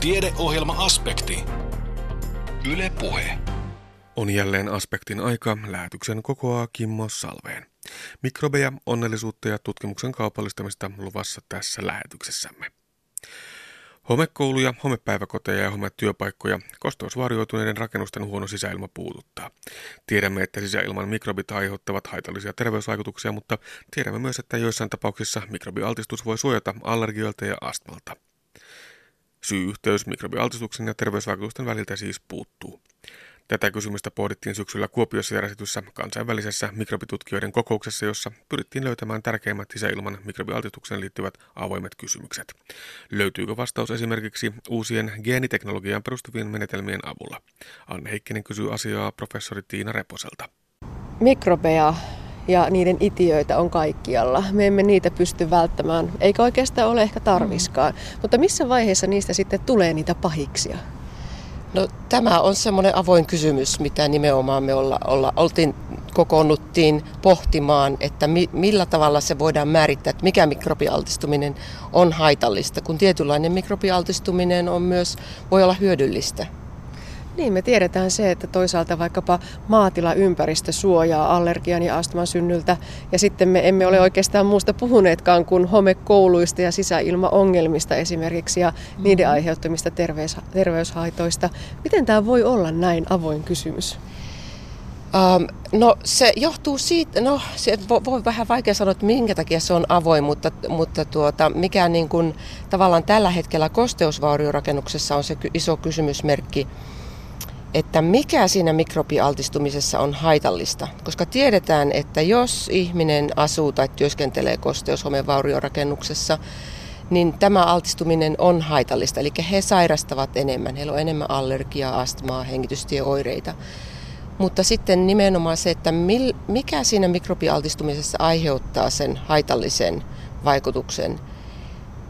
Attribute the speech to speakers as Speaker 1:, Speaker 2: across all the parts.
Speaker 1: Tiedeohjelma-aspekti. Yle Puhe.
Speaker 2: On jälleen aspektin aika. Lähetyksen kokoaa Kimmo Salveen. Mikrobeja, onnellisuutta ja tutkimuksen kaupallistamista luvassa tässä lähetyksessämme. Homekouluja, homepäiväkoteja ja hometyöpaikkoja kosteusvaurioituneiden rakennusten huono sisäilma puututtaa. Tiedämme, että sisäilman mikrobit aiheuttavat haitallisia terveysvaikutuksia, mutta tiedämme myös, että joissain tapauksissa mikrobialtistus voi suojata allergioilta ja astmalta. Syy-yhteys mikrobialtistuksen ja terveysvaikutusten väliltä siis puuttuu. Tätä kysymystä pohdittiin syksyllä Kuopiossa järjestetyssä kansainvälisessä mikrobitutkijoiden kokouksessa, jossa pyrittiin löytämään tärkeimmät sisäilman mikrobialtistukseen liittyvät avoimet kysymykset. Löytyykö vastaus esimerkiksi uusien geeniteknologiaan perustuvien menetelmien avulla? Anne Heikkinen kysyy asiaa professori Tiina Reposelta.
Speaker 3: Mikrobeja ja niiden itiöitä on kaikkialla. Me emme niitä pysty välttämään, eikä oikeastaan ole ehkä tarviskaan. Mm. Mutta missä vaiheessa niistä sitten tulee niitä pahiksia?
Speaker 4: No, tämä on semmoinen avoin kysymys, mitä nimenomaan me olla, olla, oltiin, kokoonnuttiin pohtimaan, että mi, millä tavalla se voidaan määrittää, että mikä mikrobialtistuminen on haitallista, kun tietynlainen mikrobialtistuminen on myös, voi olla hyödyllistä.
Speaker 3: Niin, me tiedetään se, että toisaalta vaikkapa maatilaympäristö suojaa allergian ja astman synnyltä, ja sitten me emme ole oikeastaan muusta puhuneetkaan kuin homekouluista ja sisäilmaongelmista esimerkiksi, ja mm-hmm. niiden aiheuttamista terveys, terveyshaitoista. Miten tämä voi olla näin avoin kysymys?
Speaker 4: Um, no se johtuu siitä, no se voi, voi vähän vaikea sanoa, että minkä takia se on avoin, mutta, mutta tuota, mikä niin kuin, tavallaan tällä hetkellä kosteusvauriorakennuksessa on se iso kysymysmerkki, että mikä siinä mikrobialtistumisessa on haitallista. Koska tiedetään, että jos ihminen asuu tai työskentelee kosteushomevauriorakennuksessa, niin tämä altistuminen on haitallista. Eli he sairastavat enemmän, heillä on enemmän allergiaa, astmaa, hengitystieoireita. Mutta sitten nimenomaan se, että mikä siinä mikrobialtistumisessa aiheuttaa sen haitallisen vaikutuksen,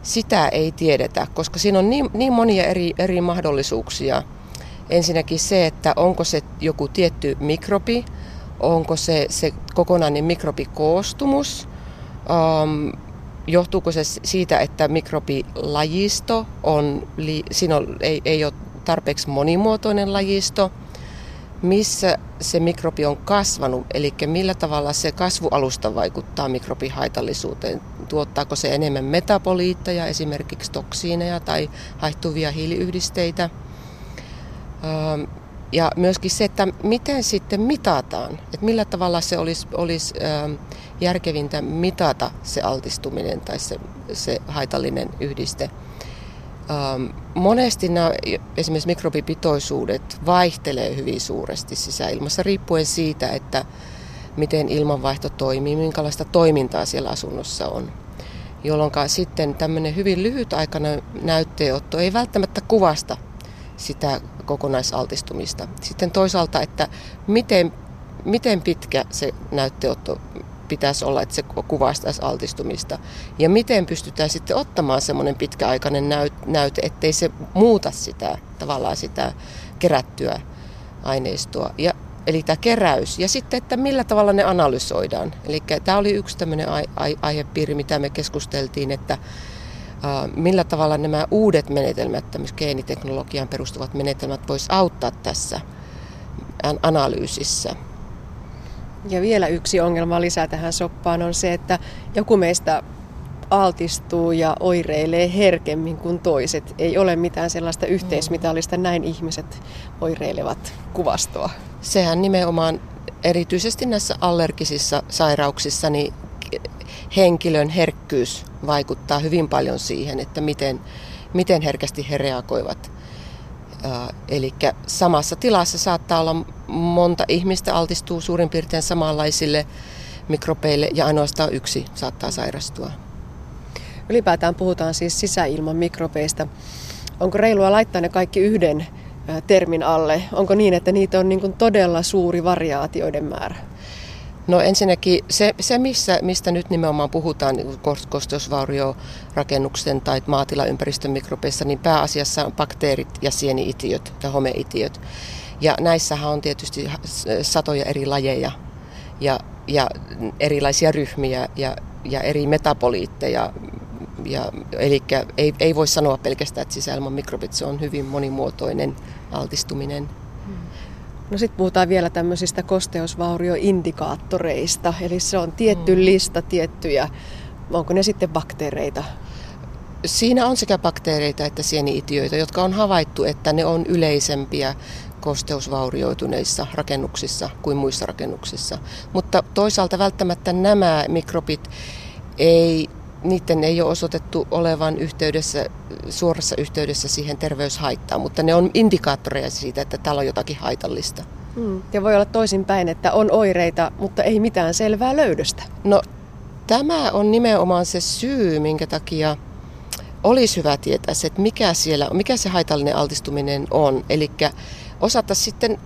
Speaker 4: sitä ei tiedetä, koska siinä on niin, niin monia eri, eri mahdollisuuksia – Ensinnäkin se, että onko se joku tietty mikrobi, onko se, se kokonainen mikrobikoostumus, um, johtuuko se siitä, että mikrobilajisto on, siinä on, ei, ei ole tarpeeksi monimuotoinen lajisto, missä se mikrobi on kasvanut, eli millä tavalla se kasvualusta vaikuttaa mikrobihaitallisuuteen. Tuottaako se enemmän metaboliitteja, esimerkiksi toksiineja tai haihtuvia hiiliyhdisteitä – ja myöskin se, että miten sitten mitataan, että millä tavalla se olisi, olisi järkevintä mitata se altistuminen tai se, se haitallinen yhdiste. Monesti nämä esimerkiksi mikrobipitoisuudet vaihtelee hyvin suuresti sisäilmassa riippuen siitä, että miten ilmanvaihto toimii, minkälaista toimintaa siellä asunnossa on. Jolloin sitten tämmöinen hyvin lyhytaikainen näytteenotto ei välttämättä kuvasta sitä kokonaisaltistumista. Sitten toisaalta, että miten, miten pitkä se näytteotto pitäisi olla, että se kuvastaisi altistumista. Ja miten pystytään sitten ottamaan semmoinen pitkäaikainen näyte, ettei se muuta sitä tavallaan sitä kerättyä aineistoa. Ja, eli tämä keräys. Ja sitten, että millä tavalla ne analysoidaan. Eli tämä oli yksi tämmöinen aihepiiri, mitä me keskusteltiin, että millä tavalla nämä uudet menetelmät, tämmöiset geeniteknologiaan perustuvat menetelmät vois auttaa tässä analyysissä.
Speaker 3: Ja vielä yksi ongelma lisää tähän soppaan on se, että joku meistä altistuu ja oireilee herkemmin kuin toiset. Ei ole mitään sellaista yhteismitallista, näin ihmiset oireilevat kuvastoa.
Speaker 4: Sehän nimenomaan erityisesti näissä allergisissa sairauksissa niin henkilön herkkyys vaikuttaa hyvin paljon siihen, että miten, miten herkästi he reagoivat. Eli samassa tilassa saattaa olla monta ihmistä altistuu suurin piirtein samanlaisille mikrobeille ja ainoastaan yksi saattaa sairastua.
Speaker 3: Ylipäätään puhutaan siis sisäilman mikrobeista. Onko reilua laittaa ne kaikki yhden termin alle? Onko niin, että niitä on niin todella suuri variaatioiden määrä?
Speaker 4: No ensinnäkin se, se missä, mistä nyt nimenomaan puhutaan niin kosteusvauriorakennuksen tai maatilaympäristön mikrobeissa, niin pääasiassa on bakteerit ja sieniitiöt ja homeitiöt. Ja näissähän on tietysti satoja eri lajeja ja, ja erilaisia ryhmiä ja, ja eri metaboliitteja, ja, eli ei, ei voi sanoa pelkästään, että sisäilman mikrobit, se on hyvin monimuotoinen altistuminen.
Speaker 3: No sitten puhutaan vielä tämmöisistä kosteusvaurioindikaattoreista, eli se on tietty mm. lista tiettyjä, onko ne sitten bakteereita?
Speaker 4: Siinä on sekä bakteereita että sieniitioita, jotka on havaittu, että ne on yleisempiä kosteusvaurioituneissa rakennuksissa kuin muissa rakennuksissa. Mutta toisaalta välttämättä nämä mikrobit ei niiden ei ole osoitettu olevan yhteydessä, suorassa yhteydessä siihen terveyshaittaan, mutta ne on indikaattoreja siitä, että täällä on jotakin haitallista.
Speaker 3: Mm. Ja voi olla toisinpäin, että on oireita, mutta ei mitään selvää löydöstä.
Speaker 4: No tämä on nimenomaan se syy, minkä takia olisi hyvä tietää se, että mikä, siellä, mikä se haitallinen altistuminen on. Eli osata sitten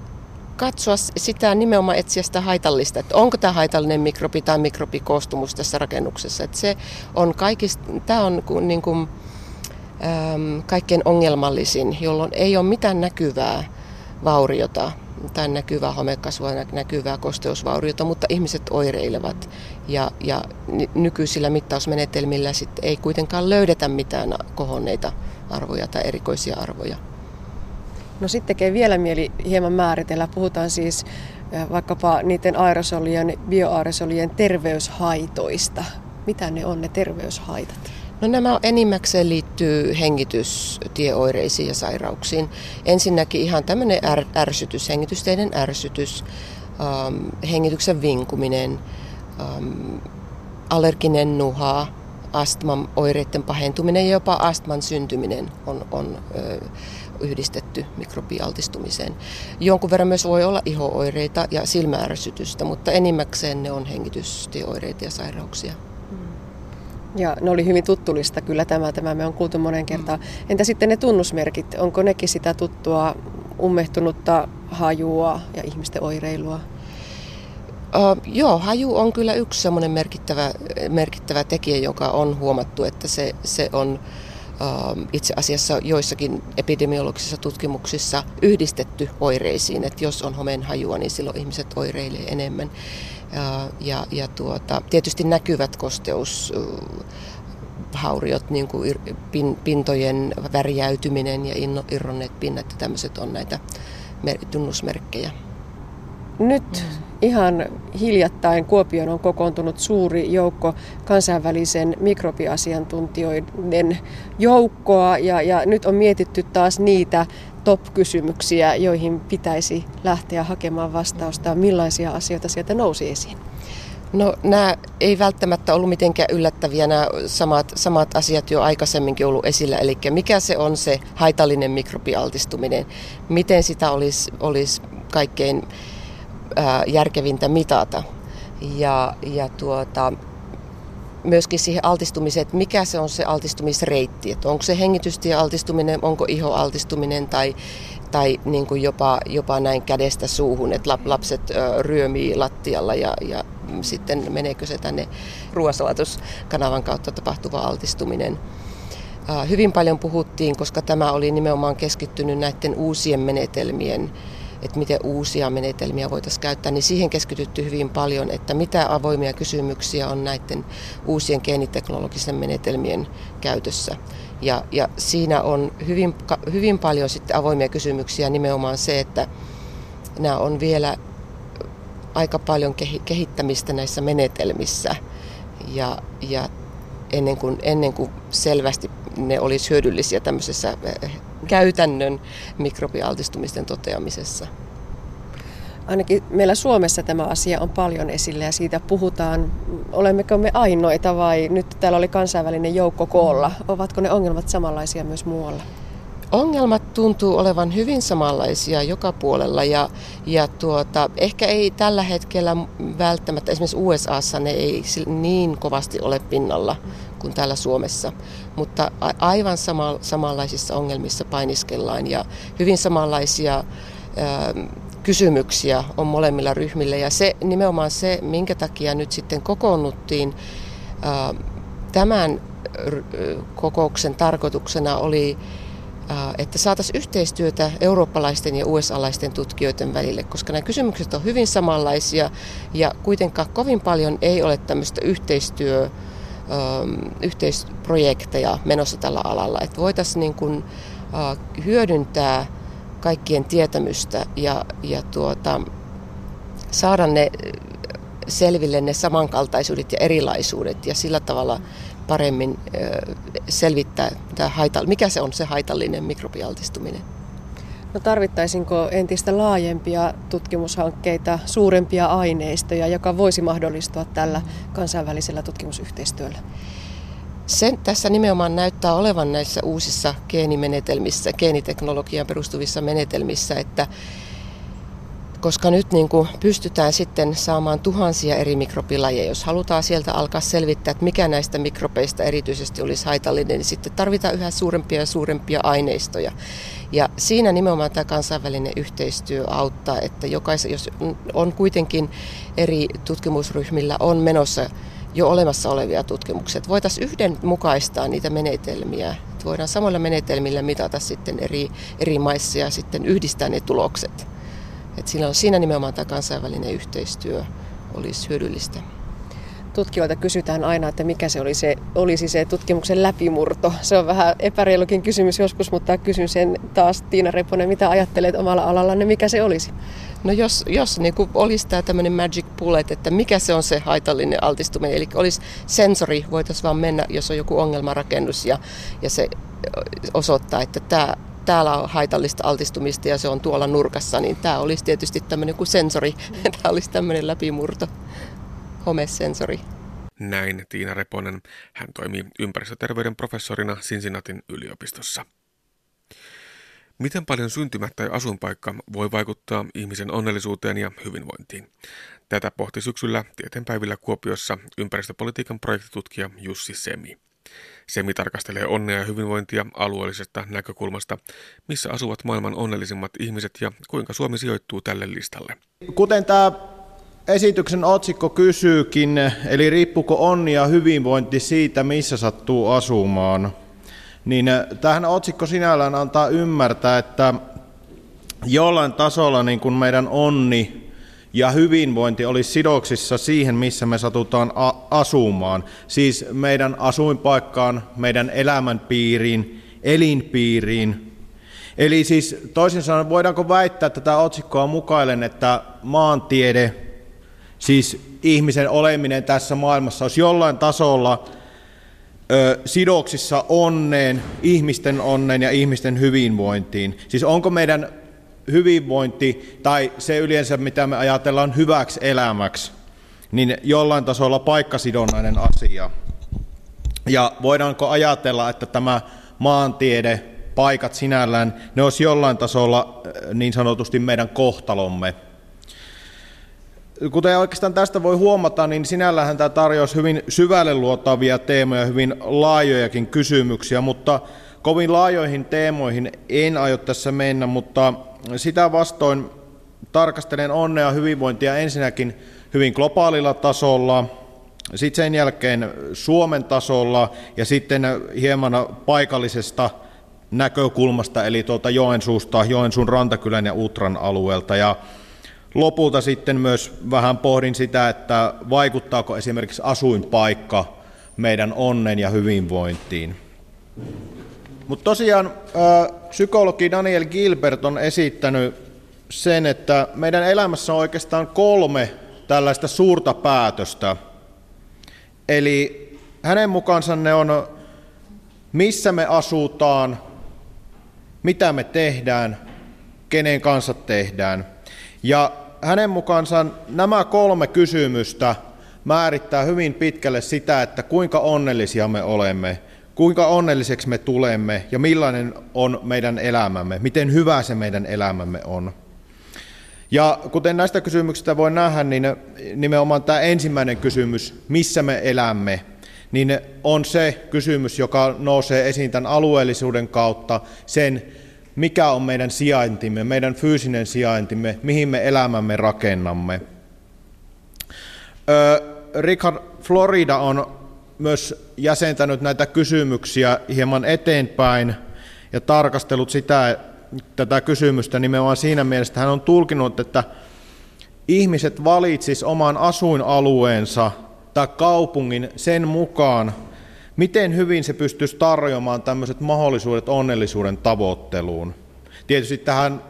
Speaker 4: katsoa sitä nimenomaan etsiä sitä haitallista, että onko tämä haitallinen mikrobi tai mikrobikoostumus tässä rakennuksessa. Että se on kaikista, tämä on niin kuin, äm, kaikkein ongelmallisin, jolloin ei ole mitään näkyvää vauriota tai näkyvää homekasvua, näkyvää kosteusvauriota, mutta ihmiset oireilevat ja, ja nykyisillä mittausmenetelmillä sit ei kuitenkaan löydetä mitään kohonneita arvoja tai erikoisia arvoja.
Speaker 3: No sitten tekee vielä mieli hieman määritellä. Puhutaan siis vaikkapa niiden aerosolien, bioaerosolien terveyshaitoista. Mitä ne on ne terveyshaitat?
Speaker 4: No nämä enimmäkseen liittyy hengitystieoireisiin ja sairauksiin. Ensinnäkin ihan tämmöinen är, ärsytys, hengitysteiden ärsytys, ähm, hengityksen vinkuminen, ähm, allerginen nuha, astman oireiden pahentuminen ja jopa astman syntyminen on, on äh, yhdistetty mikrobialtistumiseen. Jonkun verran myös voi olla ihooireita ja silmäärsytystä, mutta enimmäkseen ne on hengitystieoireita ja sairauksia. Mm.
Speaker 3: Ja ne oli hyvin tuttulista kyllä tämä, tämä me on kuultu monen kertaan. Mm. Entä sitten ne tunnusmerkit, onko nekin sitä tuttua ummehtunutta hajua ja ihmisten oireilua?
Speaker 4: Uh, joo, haju on kyllä yksi semmoinen merkittävä, merkittävä tekijä, joka on huomattu, että se, se on Ähm, itse asiassa joissakin epidemiologisissa tutkimuksissa yhdistetty oireisiin, että jos on homeen hajua, niin silloin ihmiset oireilee enemmän. Ja, ja tuota, tietysti näkyvät kosteus hauriot, niin kuin pintojen värjäytyminen ja irronneet pinnat ja tämmöiset on näitä tunnusmerkkejä.
Speaker 3: Nyt mm. Ihan hiljattain Kuopioon on kokoontunut suuri joukko kansainvälisen mikrobiasiantuntijoiden joukkoa ja, ja nyt on mietitty taas niitä top-kysymyksiä, joihin pitäisi lähteä hakemaan vastausta. Millaisia asioita sieltä nousi esiin?
Speaker 4: No nämä ei välttämättä ollut mitenkään yllättäviä, nämä samat, samat asiat jo aikaisemminkin ollut esillä. Eli mikä se on se haitallinen mikrobialtistuminen, miten sitä olisi, olisi kaikkein järkevintä mitata. Ja, ja tuota, myöskin siihen altistumiseen, että mikä se on se altistumisreitti. Että onko se hengitystiealtistuminen, onko ihoaltistuminen tai, tai niin kuin jopa, jopa näin kädestä suuhun, että lapset ryömii lattialla ja, ja sitten meneekö se tänne ruoansalatuskanavan kautta tapahtuva altistuminen. Hyvin paljon puhuttiin, koska tämä oli nimenomaan keskittynyt näiden uusien menetelmien että miten uusia menetelmiä voitaisiin käyttää, niin siihen keskitytty hyvin paljon, että mitä avoimia kysymyksiä on näiden uusien geeniteknologisten menetelmien käytössä. Ja, ja siinä on hyvin, hyvin paljon sitten avoimia kysymyksiä nimenomaan se, että nämä on vielä aika paljon kehittämistä näissä menetelmissä ja, ja ennen, kuin, ennen kuin selvästi ne olisi hyödyllisiä tämmöisessä käytännön mikrobialtistumisten toteamisessa.
Speaker 3: Ainakin meillä Suomessa tämä asia on paljon esillä ja siitä puhutaan. Olemmeko me ainoita vai nyt täällä oli kansainvälinen joukko koolla? Ovatko ne ongelmat samanlaisia myös muualla?
Speaker 4: Ongelmat tuntuu olevan hyvin samanlaisia joka puolella ja, ja tuota, ehkä ei tällä hetkellä välttämättä, esimerkiksi USAssa ne ei niin kovasti ole pinnalla kuin täällä Suomessa, mutta aivan sama, samanlaisissa ongelmissa painiskellaan ja hyvin samanlaisia ää, kysymyksiä on molemmilla ryhmillä. Ja se nimenomaan se, minkä takia nyt sitten kokoonnuttiin ää, tämän kokouksen tarkoituksena oli että saataisiin yhteistyötä eurooppalaisten ja USA-laisten tutkijoiden välille, koska nämä kysymykset on hyvin samanlaisia ja kuitenkaan kovin paljon ei ole tämmöistä yhteistyö yhteisprojekteja menossa tällä alalla, että voitaisiin niin kuin, hyödyntää kaikkien tietämystä ja, ja tuota, saada ne selville ne samankaltaisuudet ja erilaisuudet ja sillä tavalla paremmin selvittää, mikä se on se haitallinen mikrobialtistuminen.
Speaker 3: No tarvittaisinko entistä laajempia tutkimushankkeita, suurempia aineistoja, joka voisi mahdollistua tällä kansainvälisellä tutkimusyhteistyöllä?
Speaker 4: Sen tässä nimenomaan näyttää olevan näissä uusissa geenimenetelmissä, geeniteknologiaan perustuvissa menetelmissä, että koska nyt niin kuin pystytään sitten saamaan tuhansia eri mikrobilajeja. Jos halutaan sieltä alkaa selvittää, että mikä näistä mikrobeista erityisesti olisi haitallinen, niin sitten tarvitaan yhä suurempia ja suurempia aineistoja. Ja siinä nimenomaan tämä kansainvälinen yhteistyö auttaa, että jokaisen, jos on kuitenkin eri tutkimusryhmillä on menossa jo olemassa olevia tutkimuksia, että voitaisiin yhdenmukaistaa niitä menetelmiä. Voidaan samoilla menetelmillä mitata sitten eri, eri maissa ja sitten yhdistää ne tulokset. Et siinä, on, siinä nimenomaan tämä kansainvälinen yhteistyö olisi hyödyllistä.
Speaker 3: Tutkijoilta kysytään aina, että mikä se, oli se olisi se tutkimuksen läpimurto. Se on vähän epäreilukin kysymys joskus, mutta kysyn sen taas Tiina Reponen, mitä ajattelet omalla alallanne, mikä se olisi?
Speaker 4: No jos, jos niin kuin olisi tämä tämmöinen magic bullet, että mikä se on se haitallinen altistuminen, eli olisi sensori, voitaisiin vaan mennä, jos on joku ongelmarakennus ja, ja se osoittaa, että tämä täällä on haitallista altistumista ja se on tuolla nurkassa, niin tämä olisi tietysti tämmöinen kuin sensori. Tämä olisi tämmöinen läpimurto, homesensori.
Speaker 2: Näin Tiina Reponen. Hän toimii ympäristöterveyden professorina Cincinnatin yliopistossa. Miten paljon syntymä tai asuinpaikka voi vaikuttaa ihmisen onnellisuuteen ja hyvinvointiin? Tätä pohti syksyllä tieteenpäivillä Kuopiossa ympäristöpolitiikan projektitutkija Jussi Semi. Semi tarkastelee onnea ja hyvinvointia alueellisesta näkökulmasta, missä asuvat maailman onnellisimmat ihmiset ja kuinka Suomi sijoittuu tälle listalle.
Speaker 5: Kuten tämä esityksen otsikko kysyykin, eli riippuuko onni ja hyvinvointi siitä, missä sattuu asumaan, niin tähän otsikko sinällään antaa ymmärtää, että jollain tasolla niin kuin meidän onni ja hyvinvointi olisi sidoksissa siihen, missä me satutaan asumaan. Siis meidän asuinpaikkaan, meidän elämänpiiriin, elinpiiriin. Eli siis toisin sanoen, voidaanko väittää että tämä otsikkoa mukailen, että maantiede, siis ihmisen oleminen tässä maailmassa olisi jollain tasolla ö, sidoksissa onneen, ihmisten onneen ja ihmisten hyvinvointiin. Siis onko meidän hyvinvointi tai se yleensä, mitä me ajatellaan hyväksi elämäksi, niin jollain tasolla paikkasidonnainen asia. Ja voidaanko ajatella, että tämä maantiede, paikat sinällään, ne olisi jollain tasolla niin sanotusti meidän kohtalomme. Kuten oikeastaan tästä voi huomata, niin sinällähän tämä tarjosi hyvin syvälle luotavia teemoja, hyvin laajojakin kysymyksiä, mutta kovin laajoihin teemoihin en aio tässä mennä, mutta sitä vastoin tarkastelen onnea ja hyvinvointia ensinnäkin hyvin globaalilla tasolla, sitten sen jälkeen Suomen tasolla ja sitten hieman paikallisesta näkökulmasta, eli tuolta Joensuusta, Joensuun rantakylän ja Utran alueelta. Ja lopulta sitten myös vähän pohdin sitä, että vaikuttaako esimerkiksi asuinpaikka meidän onnen ja hyvinvointiin. Mutta tosiaan psykologi Daniel Gilbert on esittänyt sen, että meidän elämässä on oikeastaan kolme tällaista suurta päätöstä. Eli hänen mukaansa ne on, missä me asutaan, mitä me tehdään, kenen kanssa tehdään. Ja hänen mukaansa nämä kolme kysymystä määrittää hyvin pitkälle sitä, että kuinka onnellisia me olemme kuinka onnelliseksi me tulemme ja millainen on meidän elämämme, miten hyvä se meidän elämämme on. Ja kuten näistä kysymyksistä voi nähdä, niin nimenomaan tämä ensimmäinen kysymys, missä me elämme, niin on se kysymys, joka nousee esiin tämän alueellisuuden kautta, sen mikä on meidän sijaintimme, meidän fyysinen sijaintimme, mihin me elämämme rakennamme. Richard Florida on myös jäsentänyt näitä kysymyksiä hieman eteenpäin ja tarkastellut sitä, tätä kysymystä nimenomaan siinä mielessä, että hän on tulkinut, että ihmiset valitsis oman asuinalueensa tai kaupungin sen mukaan, miten hyvin se pystyisi tarjoamaan tämmöiset mahdollisuudet onnellisuuden tavoitteluun. Tietysti tähän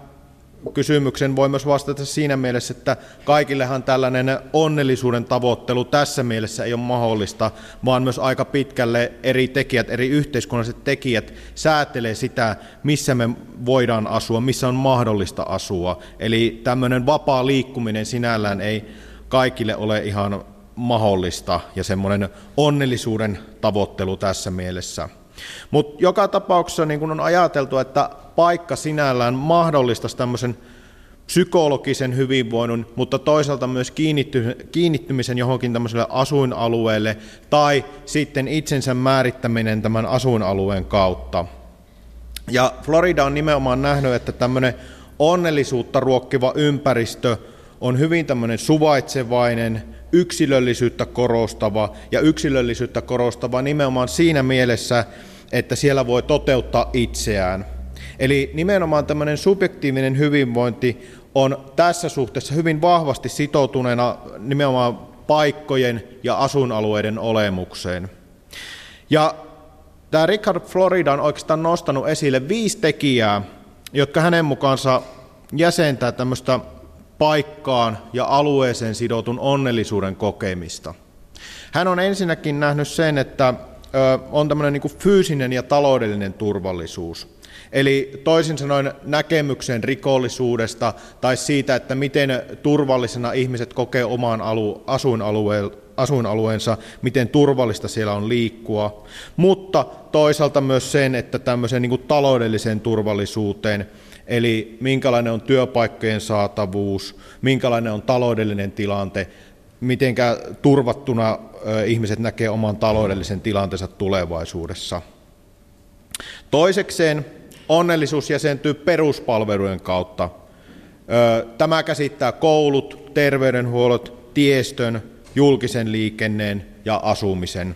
Speaker 5: kysymyksen voi myös vastata siinä mielessä, että kaikillehan tällainen onnellisuuden tavoittelu tässä mielessä ei ole mahdollista, vaan myös aika pitkälle eri tekijät, eri yhteiskunnalliset tekijät säätelee sitä, missä me voidaan asua, missä on mahdollista asua. Eli tämmöinen vapaa liikkuminen sinällään ei kaikille ole ihan mahdollista ja semmoinen onnellisuuden tavoittelu tässä mielessä. Mutta joka tapauksessa niin kun on ajateltu, että paikka sinällään mahdollistaisi tämmöisen psykologisen hyvinvoinnin, mutta toisaalta myös kiinnittymisen johonkin tämmöiselle asuinalueelle tai sitten itsensä määrittäminen tämän asuinalueen kautta. Ja Florida on nimenomaan nähnyt, että tämmöinen onnellisuutta ruokkiva ympäristö on hyvin tämmöinen suvaitsevainen, yksilöllisyyttä korostava ja yksilöllisyyttä korostava nimenomaan siinä mielessä, että siellä voi toteuttaa itseään. Eli nimenomaan tämmöinen subjektiivinen hyvinvointi on tässä suhteessa hyvin vahvasti sitoutuneena nimenomaan paikkojen ja asuinalueiden olemukseen. Ja tämä Richard Florida on oikeastaan nostanut esille viisi tekijää, jotka hänen mukaansa jäsentää tämmöistä paikkaan ja alueeseen sidotun onnellisuuden kokemista. Hän on ensinnäkin nähnyt sen, että on tämmöinen niin fyysinen ja taloudellinen turvallisuus. Eli toisin sanoen näkemyksen rikollisuudesta tai siitä, että miten turvallisena ihmiset kokee oman alu, asuinalueen, asuinalueensa, miten turvallista siellä on liikkua, mutta toisaalta myös sen, että tämmöiseen niin taloudelliseen turvallisuuteen, eli minkälainen on työpaikkojen saatavuus, minkälainen on taloudellinen tilante, miten turvattuna ihmiset näkee oman taloudellisen tilanteensa tulevaisuudessa. Toisekseen onnellisuus jäsentyy peruspalvelujen kautta. Tämä käsittää koulut, terveydenhuollot, tiestön, julkisen liikenneen ja asumisen.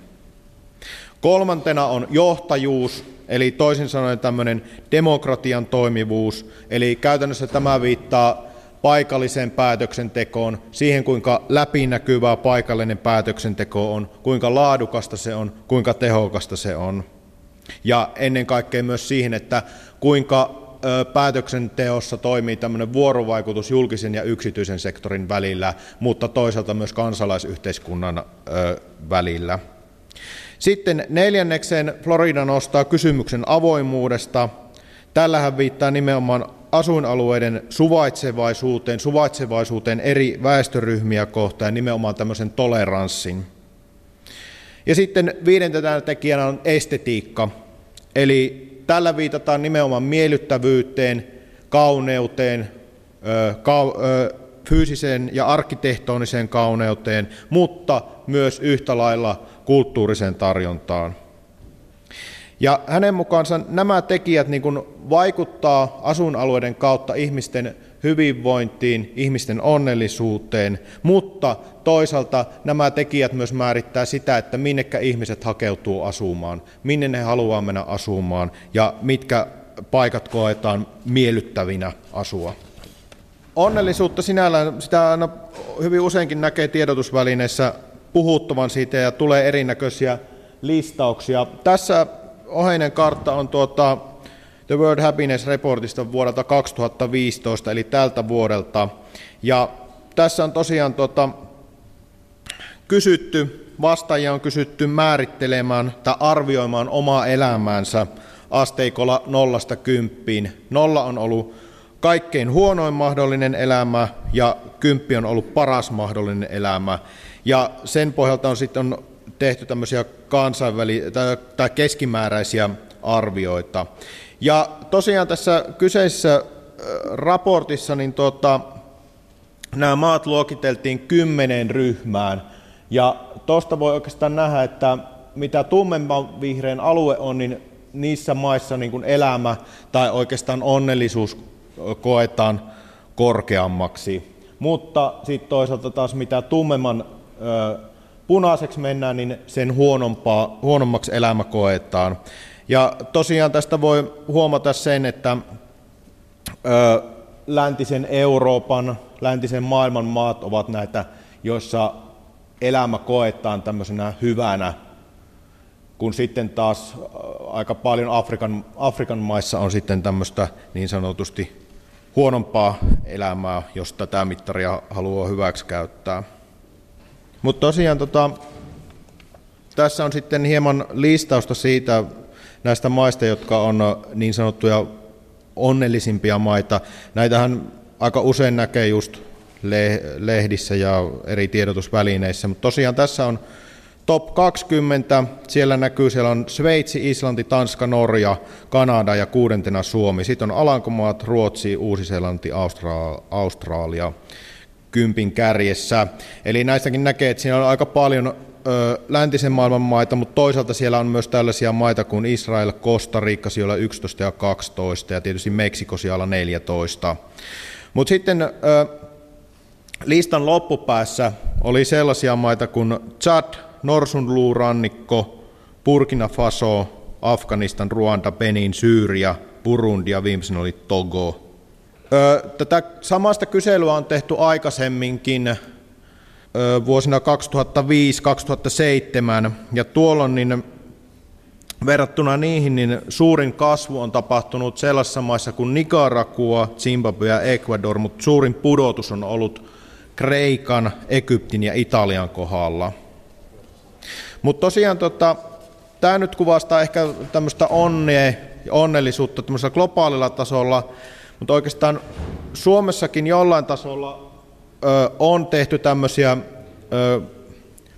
Speaker 5: Kolmantena on johtajuus, eli toisin sanoen tämmöinen demokratian toimivuus, eli käytännössä tämä viittaa paikalliseen päätöksentekoon, siihen kuinka läpinäkyvää paikallinen päätöksenteko on, kuinka laadukasta se on, kuinka tehokasta se on. Ja ennen kaikkea myös siihen, että kuinka päätöksenteossa toimii tämmöinen vuorovaikutus julkisen ja yksityisen sektorin välillä, mutta toisaalta myös kansalaisyhteiskunnan välillä. Sitten neljännekseen Florida nostaa kysymyksen avoimuudesta. Tällähän viittaa nimenomaan asuinalueiden suvaitsevaisuuteen, suvaitsevaisuuteen eri väestöryhmiä kohtaan nimenomaan tämmöisen toleranssin. Ja sitten viidentenä tekijänä on estetiikka, eli tällä viitataan nimenomaan miellyttävyyteen, kauneuteen, fyysiseen ja arkkitehtoniseen kauneuteen, mutta myös yhtä lailla kulttuuriseen tarjontaan. Ja hänen mukaansa nämä tekijät niin kuin vaikuttaa asuinalueiden kautta ihmisten hyvinvointiin, ihmisten onnellisuuteen, mutta toisaalta nämä tekijät myös määrittää sitä, että minnekä ihmiset hakeutuu asumaan, minne ne haluaa mennä asumaan ja mitkä paikat koetaan miellyttävinä asua. Onnellisuutta sinällään, sitä aina hyvin useinkin näkee tiedotusvälineissä puhuttuvan siitä ja tulee erinäköisiä listauksia. Tässä oheinen kartta on tuota The World Happiness Reportista vuodelta 2015, eli tältä vuodelta. Ja tässä on tosiaan tuota, kysytty, vastaajia on kysytty määrittelemään tai arvioimaan omaa elämäänsä asteikolla nollasta kymppiin. Nolla on ollut kaikkein huonoin mahdollinen elämä ja kymppi on ollut paras mahdollinen elämä. Ja sen pohjalta on sitten tehty tämmöisiä kansainvälisiä tai keskimääräisiä arvioita. Ja tosiaan tässä kyseisessä raportissa niin tuota, nämä maat luokiteltiin kymmeneen ryhmään. Ja tuosta voi oikeastaan nähdä, että mitä tummemman vihreän alue on, niin niissä maissa niin kuin elämä tai oikeastaan onnellisuus koetaan korkeammaksi. Mutta sitten toisaalta taas mitä tummemman punaiseksi mennään, niin sen huonompaa, huonommaksi elämä koetaan. Ja tosiaan tästä voi huomata sen, että läntisen Euroopan, läntisen maailman maat ovat näitä, joissa elämä koetaan tämmöisenä hyvänä, kun sitten taas aika paljon Afrikan, Afrikan maissa on sitten tämmöistä niin sanotusti huonompaa elämää, jos tätä mittaria haluaa hyväksi käyttää. Mutta tosiaan tota, tässä on sitten hieman listausta siitä näistä maista, jotka on niin sanottuja onnellisimpia maita. Näitähän aika usein näkee just lehdissä ja eri tiedotusvälineissä, mutta tosiaan tässä on top 20, siellä näkyy, siellä on Sveitsi, Islanti, Tanska, Norja, Kanada ja kuudentena Suomi. Sitten on Alankomaat, Ruotsi, Uusi-Seelanti, Austra- Australia kympin kärjessä. Eli näistäkin näkee, että siinä on aika paljon läntisen maailman maita, mutta toisaalta siellä on myös tällaisia maita kuin Israel, Costa Rica siellä 11 ja 12 ja tietysti Meksiko siellä 14. Mutta sitten listan loppupäässä oli sellaisia maita kuin Chad, Norsunluurannikko, Burkina Faso, Afganistan, Ruanda, Benin, Syyria, Burundi ja viimeisenä oli Togo. Tätä samasta kyselyä on tehty aikaisemminkin vuosina 2005-2007, ja tuolloin niin verrattuna niihin niin suurin kasvu on tapahtunut sellaisissa maissa kuin Nicaragua, Zimbabwe ja Ecuador, mutta suurin pudotus on ollut Kreikan, Egyptin ja Italian kohdalla. Mutta tosiaan tota, tämä nyt kuvastaa ehkä tämmöistä onnea ja onnellisuutta tämmöisellä globaalilla tasolla, mutta oikeastaan Suomessakin jollain tasolla ö, on tehty tämmöisiä ö,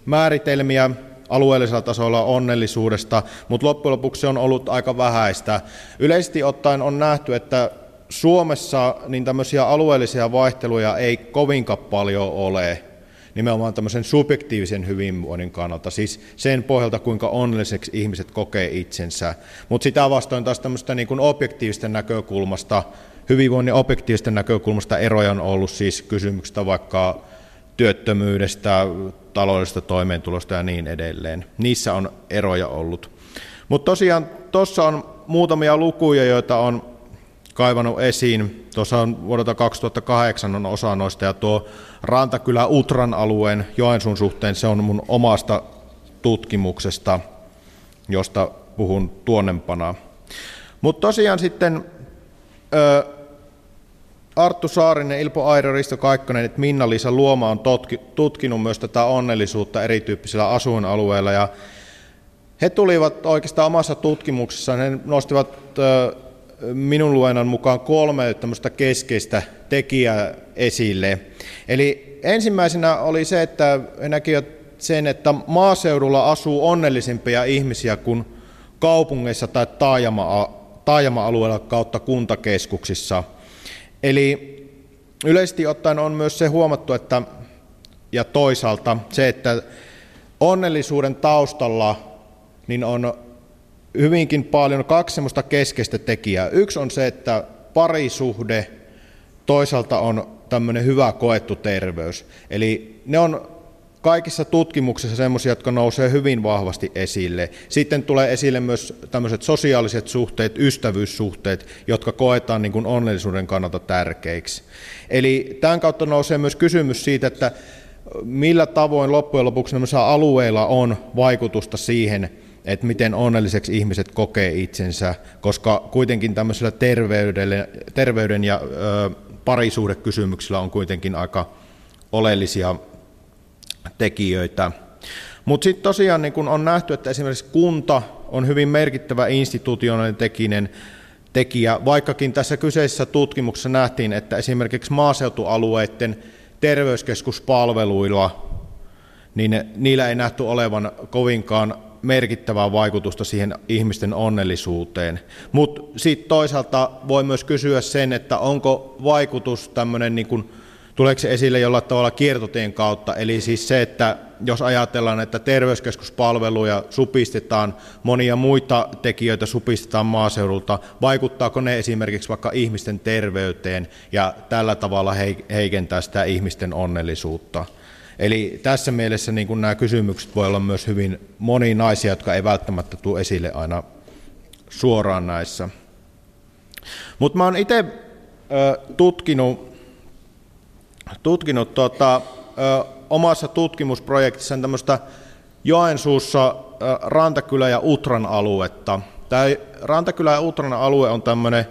Speaker 5: määritelmiä alueellisella tasolla onnellisuudesta, mutta loppujen lopuksi se on ollut aika vähäistä. Yleisesti ottaen on nähty, että Suomessa niin tämmöisiä alueellisia vaihteluja ei kovinkaan paljon ole nimenomaan tämmöisen subjektiivisen hyvinvoinnin kannalta, siis sen pohjalta, kuinka onnelliseksi ihmiset kokee itsensä. Mutta sitä vastoin taas tämmöistä niin objektiivisten näkökulmasta, hyvinvoinnin objektiivisten näkökulmasta eroja on ollut siis kysymyksistä vaikka työttömyydestä, taloudellisesta toimeentulosta ja niin edelleen. Niissä on eroja ollut. Mutta tosiaan tuossa on muutamia lukuja, joita on kaivannut esiin. Tuossa on vuodelta 2008 on osa noista, ja tuo Rantakylä Utran alueen Joensuun suhteen, se on mun omasta tutkimuksesta, josta puhun tuonnempana. Mutta tosiaan sitten Arttu Saarinen, Ilpo Airo, Risto Kaikkonen, että Minna-Liisa Luoma on totki, tutkinut myös tätä onnellisuutta erityyppisillä asuinalueilla, ja he tulivat oikeastaan omassa tutkimuksessaan, he nostivat minun luennon mukaan kolme tämmöistä keskeistä tekijää esille. Eli ensimmäisenä oli se, että he näkivät sen, että maaseudulla asuu onnellisimpia ihmisiä kuin kaupungeissa tai taajama, taajama-alueilla kautta kuntakeskuksissa. Eli yleisesti ottaen on myös se huomattu, että ja toisaalta se, että onnellisuuden taustalla niin on hyvinkin paljon kaksi semmoista keskeistä tekijää. Yksi on se, että parisuhde, toisaalta on tämmöinen hyvä koettu terveys. Eli ne on kaikissa tutkimuksissa semmoisia, jotka nousee hyvin vahvasti esille. Sitten tulee esille myös tämmöiset sosiaaliset suhteet, ystävyyssuhteet, jotka koetaan niin kuin onnellisuuden kannalta tärkeiksi. Eli tämän kautta nousee myös kysymys siitä, että millä tavoin loppujen lopuksi alueilla on vaikutusta siihen, että miten onnelliseksi ihmiset kokee itsensä, koska kuitenkin tämmöisellä terveyden ja ö, parisuhdekysymyksillä on kuitenkin aika oleellisia tekijöitä. Mutta sitten tosiaan niin kun on nähty, että esimerkiksi kunta on hyvin merkittävä institutionaalinen tekinen tekijä, vaikkakin tässä kyseisessä tutkimuksessa nähtiin, että esimerkiksi maaseutualueiden terveyskeskuspalveluilla, niin niillä ei nähty olevan kovinkaan merkittävää vaikutusta siihen ihmisten onnellisuuteen. Mutta sitten toisaalta voi myös kysyä sen, että onko vaikutus tämmöinen, niin tuleeko se esille jollain tavalla kiertotien kautta, eli siis se, että jos ajatellaan, että terveyskeskuspalveluja supistetaan, monia muita tekijöitä supistetaan maaseudulta, vaikuttaako ne esimerkiksi vaikka ihmisten terveyteen ja tällä tavalla heikentää sitä ihmisten onnellisuutta? Eli tässä mielessä niin nämä kysymykset voi olla myös hyvin moninaisia, jotka ei välttämättä tule esille aina suoraan näissä. Mutta mä oon itse tutkinut, tutkinut tota, ö, omassa tutkimusprojektissaan tämmöistä Joensuussa Rantakylä ja Utran aluetta. Tämä Rantakylä ja Utran alue on tämmöinen,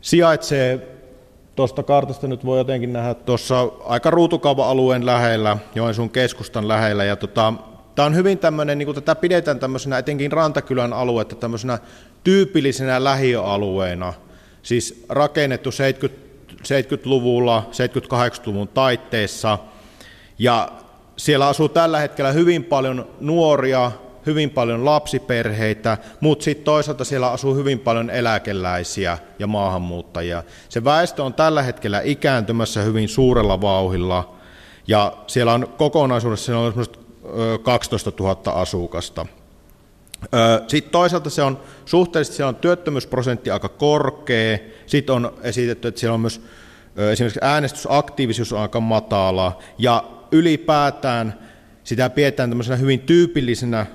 Speaker 5: sijaitsee tuosta kartasta nyt voi jotenkin nähdä tuossa aika ruutukaupa-alueen lähellä, Joensuun keskustan lähellä. Ja tota, tämä on hyvin tämmöinen, niin kuin tätä pidetään tämmöisenä etenkin Rantakylän aluetta tämmöisenä tyypillisenä lähiöalueena, siis rakennettu 70, 70-luvulla, 78-luvun taitteessa, ja siellä asuu tällä hetkellä hyvin paljon nuoria, hyvin paljon lapsiperheitä, mutta sitten toisaalta siellä asuu hyvin paljon eläkeläisiä ja maahanmuuttajia. Se väestö on tällä hetkellä ikääntymässä hyvin suurella vauhilla, ja siellä on kokonaisuudessa siellä on 12 000 asukasta. Sitten toisaalta se on suhteellisesti siellä on työttömyysprosentti aika korkea. Sitten on esitetty, että siellä on myös esimerkiksi äänestysaktiivisuus on aika matala ja ylipäätään sitä pidetään tämmöisenä hyvin tyypillisenä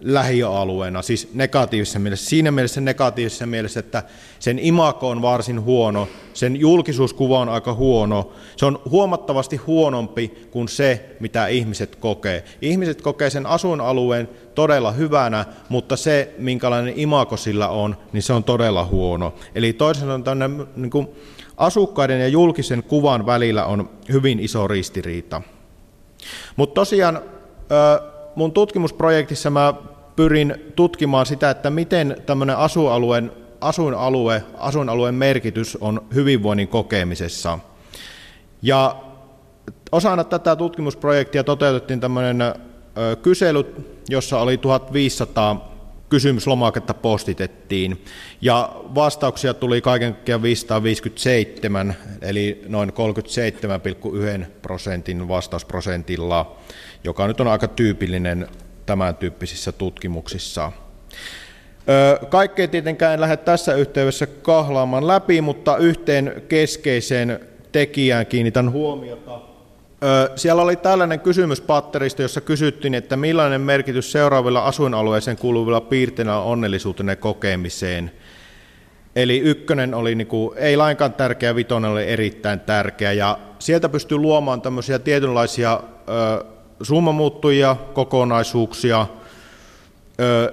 Speaker 5: lähiöalueena, siis negatiivisessa mielessä. Siinä mielessä negatiivisessa mielessä, että sen imako on varsin huono, sen julkisuuskuva on aika huono. Se on huomattavasti huonompi kuin se, mitä ihmiset kokee. Ihmiset kokee sen asuinalueen todella hyvänä, mutta se, minkälainen imako sillä on, niin se on todella huono. Eli toisin sanoen niin kuin asukkaiden ja julkisen kuvan välillä on hyvin iso ristiriita. Mutta tosiaan mun tutkimusprojektissa mä pyrin tutkimaan sitä, että miten tämmöinen asuinalueen, asuinalue, asuinalueen merkitys on hyvinvoinnin kokemisessa. Ja osana tätä tutkimusprojektia toteutettiin tämmöinen kysely, jossa oli 1500 kysymyslomaketta postitettiin, ja vastauksia tuli kaiken kaikkiaan 557, eli noin 37,1 prosentin vastausprosentilla, joka nyt on aika tyypillinen tämän tyyppisissä tutkimuksissa. Kaikkea tietenkään en lähde tässä yhteydessä kahlaamaan läpi, mutta yhteen keskeiseen tekijään kiinnitän huomiota. Siellä oli tällainen kysymyspatteristo, jossa kysyttiin, että millainen merkitys seuraavilla asuinalueeseen kuuluvilla piirteillä on onnellisuutenne kokemiseen. Eli ykkönen oli niin kuin, ei lainkaan tärkeä, vitonen oli erittäin tärkeä, ja sieltä pystyy luomaan tämmöisiä tietynlaisia summamuuttujia, kokonaisuuksia,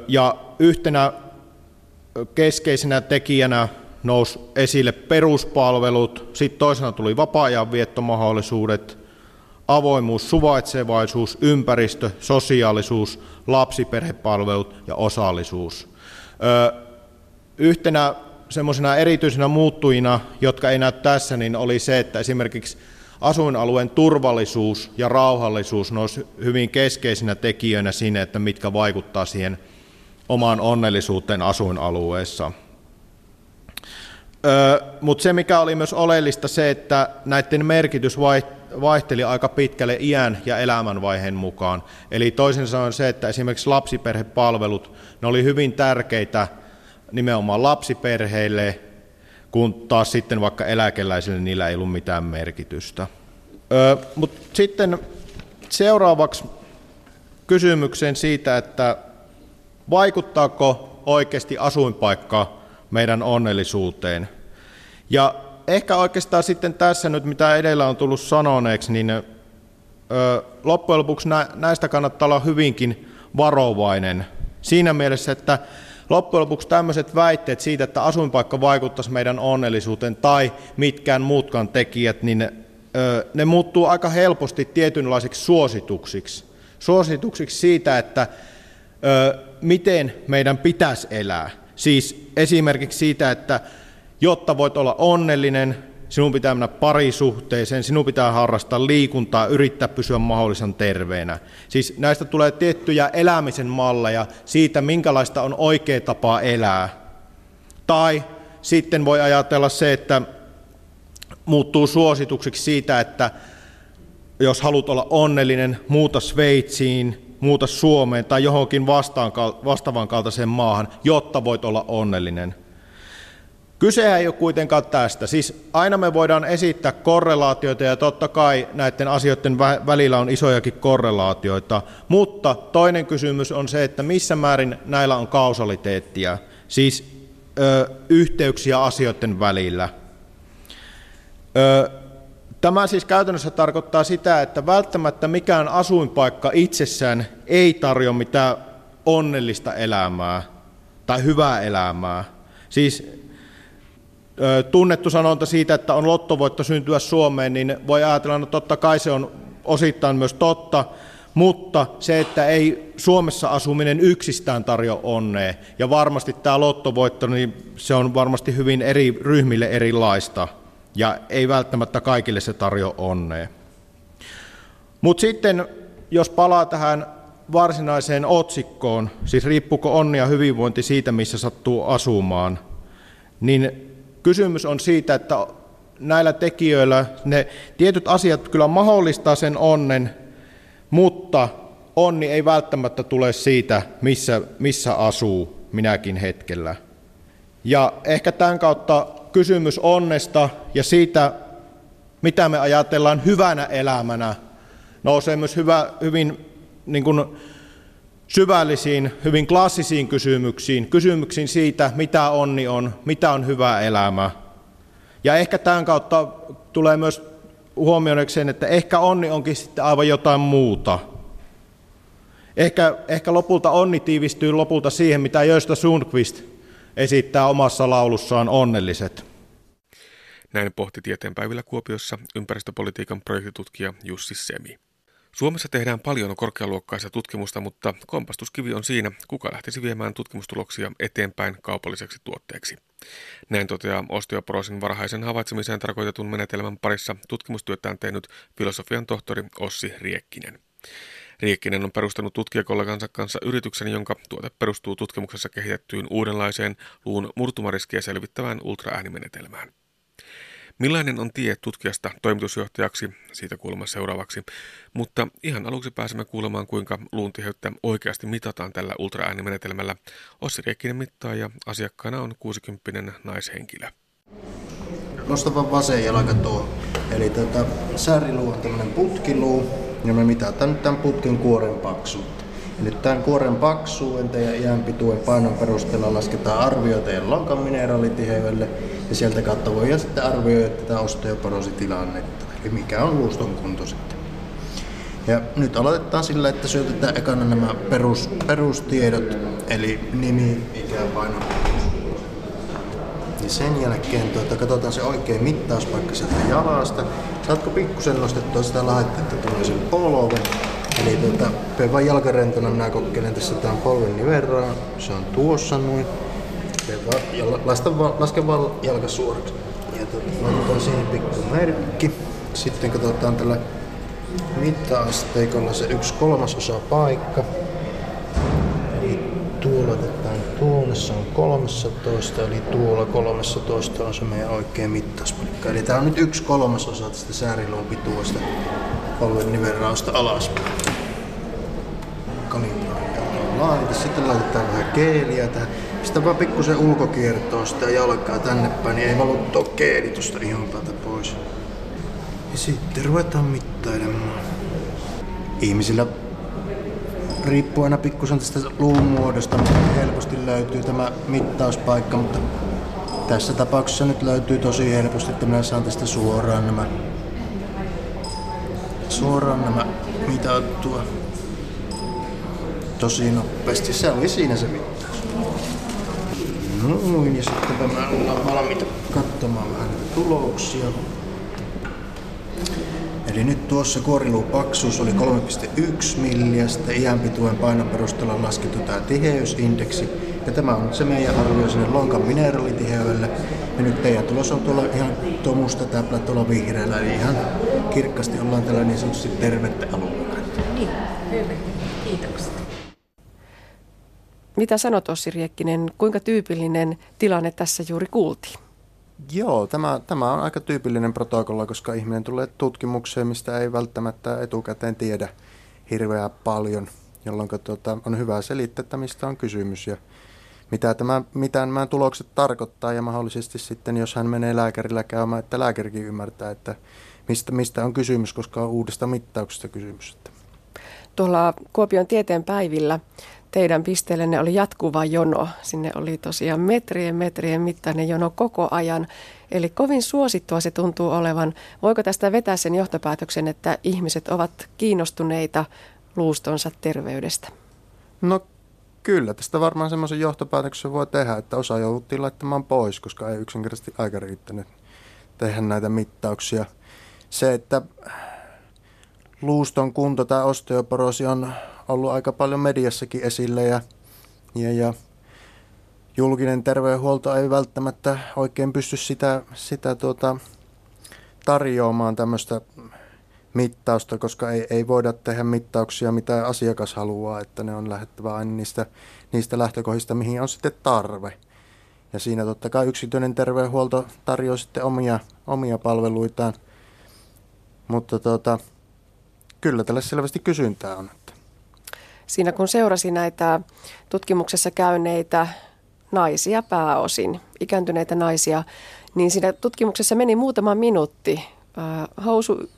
Speaker 5: ja yhtenä keskeisenä tekijänä nousi esille peruspalvelut, sitten toisena tuli vapaa-ajan viettomahdollisuudet, avoimuus, suvaitsevaisuus, ympäristö, sosiaalisuus, lapsiperhepalvelut ja osallisuus. Yhtenä semmoisena erityisenä muuttujina, jotka ei näy tässä, niin oli se, että esimerkiksi asuinalueen turvallisuus ja rauhallisuus nousi hyvin keskeisinä tekijöinä siinä, että mitkä vaikuttaa siihen omaan onnellisuuteen asuinalueessa. Mutta se, mikä oli myös oleellista, se, että näiden merkitys vaihteli aika pitkälle iän ja elämänvaiheen mukaan. Eli toisin sanoen se, että esimerkiksi lapsiperhepalvelut, ne oli hyvin tärkeitä nimenomaan lapsiperheille, kun taas sitten vaikka eläkeläisille niillä ei ollut mitään merkitystä. Mutta sitten seuraavaksi kysymykseen siitä, että vaikuttaako oikeasti asuinpaikka meidän onnellisuuteen. Ja ehkä oikeastaan sitten tässä nyt, mitä edellä on tullut sanoneeksi, niin ö, loppujen lopuksi näistä kannattaa olla hyvinkin varovainen. Siinä mielessä, että loppujen lopuksi tämmöiset väitteet siitä, että asuinpaikka vaikuttaisi meidän onnellisuuteen tai mitkään muutkaan tekijät, niin ne muuttuu aika helposti tietynlaisiksi suosituksiksi. Suosituksiksi siitä, että miten meidän pitäisi elää. Siis esimerkiksi siitä, että jotta voit olla onnellinen, sinun pitää mennä parisuhteeseen, sinun pitää harrastaa liikuntaa, yrittää pysyä mahdollisimman terveenä. Siis näistä tulee tiettyjä elämisen malleja siitä, minkälaista on oikea tapa elää. Tai sitten voi ajatella se, että muuttuu suosituksiksi siitä, että jos haluat olla onnellinen, muuta Sveitsiin, muuta Suomeen tai johonkin vastaan, vastaavan kaltaiseen maahan, jotta voit olla onnellinen. Kyse ei ole kuitenkaan tästä. Siis aina me voidaan esittää korrelaatioita ja totta kai näiden asioiden välillä on isojakin korrelaatioita, mutta toinen kysymys on se, että missä määrin näillä on kausaliteettia, siis ö, yhteyksiä asioiden välillä. Ö, Tämä siis käytännössä tarkoittaa sitä, että välttämättä mikään asuinpaikka itsessään ei tarjoa mitään onnellista elämää tai hyvää elämää. Siis tunnettu sanonta siitä, että on lottovoitto syntyä Suomeen, niin voi ajatella, että no totta kai se on osittain myös totta, mutta se, että ei Suomessa asuminen yksistään tarjo onnea, ja varmasti tämä lottovoitto, niin se on varmasti hyvin eri ryhmille erilaista, ja ei välttämättä kaikille se tarjo onnea. Mutta sitten, jos palaa tähän varsinaiseen otsikkoon, siis riippuuko onni ja hyvinvointi siitä, missä sattuu asumaan, niin kysymys on siitä, että näillä tekijöillä ne tietyt asiat kyllä mahdollistaa sen onnen, mutta onni ei välttämättä tule siitä, missä, missä asuu minäkin hetkellä. Ja ehkä tämän kautta kysymys onnesta ja siitä, mitä me ajatellaan hyvänä elämänä, nousee myös hyvä, hyvin niin kuin syvällisiin, hyvin klassisiin kysymyksiin, kysymyksiin siitä, mitä onni on, mitä on hyvä elämä. Ja ehkä tämän kautta tulee myös huomioon että ehkä onni onkin sitten aivan jotain muuta. Ehkä, ehkä lopulta onni tiivistyy lopulta siihen, mitä Joista Sundqvist esittää omassa laulussaan onnelliset.
Speaker 2: Näin pohti tieteenpäivillä Kuopiossa ympäristöpolitiikan projektitutkija Jussi Semi. Suomessa tehdään paljon korkealuokkaista tutkimusta, mutta kompastuskivi on siinä, kuka lähtisi viemään tutkimustuloksia eteenpäin kaupalliseksi tuotteeksi. Näin toteaa osteoporosin varhaisen havaitsemiseen tarkoitetun menetelmän parissa tutkimustyötään tehnyt filosofian tohtori Ossi Riekkinen. Riekkinen on perustanut tutkijakollegansa kanssa yrityksen, jonka tuote perustuu tutkimuksessa kehitettyyn uudenlaiseen luun murtumariskiä selvittävään ultraäänimenetelmään. Millainen on tie tutkijasta toimitusjohtajaksi, siitä kuulemma seuraavaksi, mutta ihan aluksi pääsemme kuulemaan, kuinka luun tiheyttä oikeasti mitataan tällä ultraäänimenetelmällä. Ossi Riekkinen mittaa ja asiakkaana on 60 naishenkilö.
Speaker 6: Nosta vaan vasen jalka tuo. Eli tätä tota, sääriluu on tämmöinen putkiluu, ja me mitataan nyt tämän putkin kuoren paksuutta. Ja nyt tämän kuoren paksuuden ja iän pituuden painon perusteella lasketaan arvio teidän lonkan mineraalitiheydelle ja sieltä kautta voidaan sitten arvioida tätä osteoporositilannetta, eli mikä on luuston kunto sitten. Ja nyt aloitetaan sillä, että syötetään ekana nämä perus, perustiedot, eli nimi, ikä, paino. Ja sen jälkeen tuota, katsotaan se oikea mittauspaikka sieltä jalasta. Saatko pikkusen nostettua sitä laitetta tämmöisen polven. Eli tuota, vain jalkarentona minä kokeilen tässä tämän polven niverraa. Se on tuossa noin ja laske vaan, jalka suoraksi. Ja tuota, siihen pikku merkki. Sitten katsotaan tällä mitta-asteikolla se yksi kolmasosa paikka. Eli tuolla otetaan tuonne, se on 13, eli tuolla 13 on se meidän oikea mittauspaikka. Eli tää on nyt yksi kolmasosa tästä sääriluun pituudesta polven nivelrausta alaspäin. Kalibroidaan Sitten laitetaan vähän keeliä tähän sitä vaan pikkusen ulkokiertoa sitä jalkaa tänne päin, niin ei valu tuo keeli tuosta ihan päältä pois. Ja sitten ruvetaan mittailemaan. Ihmisillä riippuu aina pikkusen tästä luun muodosta, mutta helposti löytyy tämä mittauspaikka, mutta tässä tapauksessa nyt löytyy tosi helposti, että minä saan tästä suoraan nämä suoraan nämä mitattua tosi nopeasti. Se oli siinä se mittaus. Noin, ja sitten me ollaan valmiita katsomaan vähän tuloksia. Eli nyt tuossa kuoriluun paksuus oli 3,1 milliä, sitten iän painon perusteella laskettu tämä tiheysindeksi. Ja tämä on se meidän arvio sinne lonkan mineraalitiheydelle. Ja nyt teidän tulos on tuolla ihan tuo musta täplä tuolla vihreällä, eli ihan kirkkaasti ollaan tällä niin sanotusti tervettä alueella.
Speaker 7: Niin, hyvä. Kiitoksia.
Speaker 3: Mitä sanot Ossi Riekkinen, kuinka tyypillinen tilanne tässä juuri kuultiin?
Speaker 6: Joo, tämä, tämä on aika tyypillinen protokolla, koska ihminen tulee tutkimukseen, mistä ei välttämättä etukäteen tiedä hirveän paljon, jolloin tuota, on hyvä selittää, että mistä on kysymys ja mitä, tämä, mitä nämä tulokset tarkoittaa ja mahdollisesti sitten, jos hän menee lääkärillä käymään, että lääkärikin ymmärtää, että mistä, mistä on kysymys, koska on uudesta mittauksesta kysymys.
Speaker 3: Tuolla Kuopion tieteen päivillä teidän pisteellenne oli jatkuva jono. Sinne oli tosiaan metrien metrien mittainen jono koko ajan. Eli kovin suosittua se tuntuu olevan. Voiko tästä vetää sen johtopäätöksen, että ihmiset ovat kiinnostuneita luustonsa terveydestä?
Speaker 6: No kyllä, tästä varmaan semmoisen johtopäätöksen voi tehdä, että osa jouduttiin laittamaan pois, koska ei yksinkertaisesti aika riittänyt tehdä näitä mittauksia. Se, että luuston kunto tai osteoporosi on ollut aika paljon mediassakin esillä ja, ja, ja julkinen terveydenhuolto ei välttämättä oikein pysty sitä, sitä tuota, tarjoamaan tämmöistä mittausta, koska ei, ei voida tehdä mittauksia, mitä asiakas haluaa, että ne on lähettävä aina niistä, niistä lähtökohdista, mihin on sitten tarve. Ja siinä totta kai yksityinen terveydenhuolto tarjoaa sitten omia, omia palveluitaan, mutta tuota, kyllä tälle selvästi kysyntää on.
Speaker 3: Siinä kun seurasi näitä tutkimuksessa käyneitä naisia pääosin, ikääntyneitä naisia, niin siinä tutkimuksessa meni muutama minuutti. Housu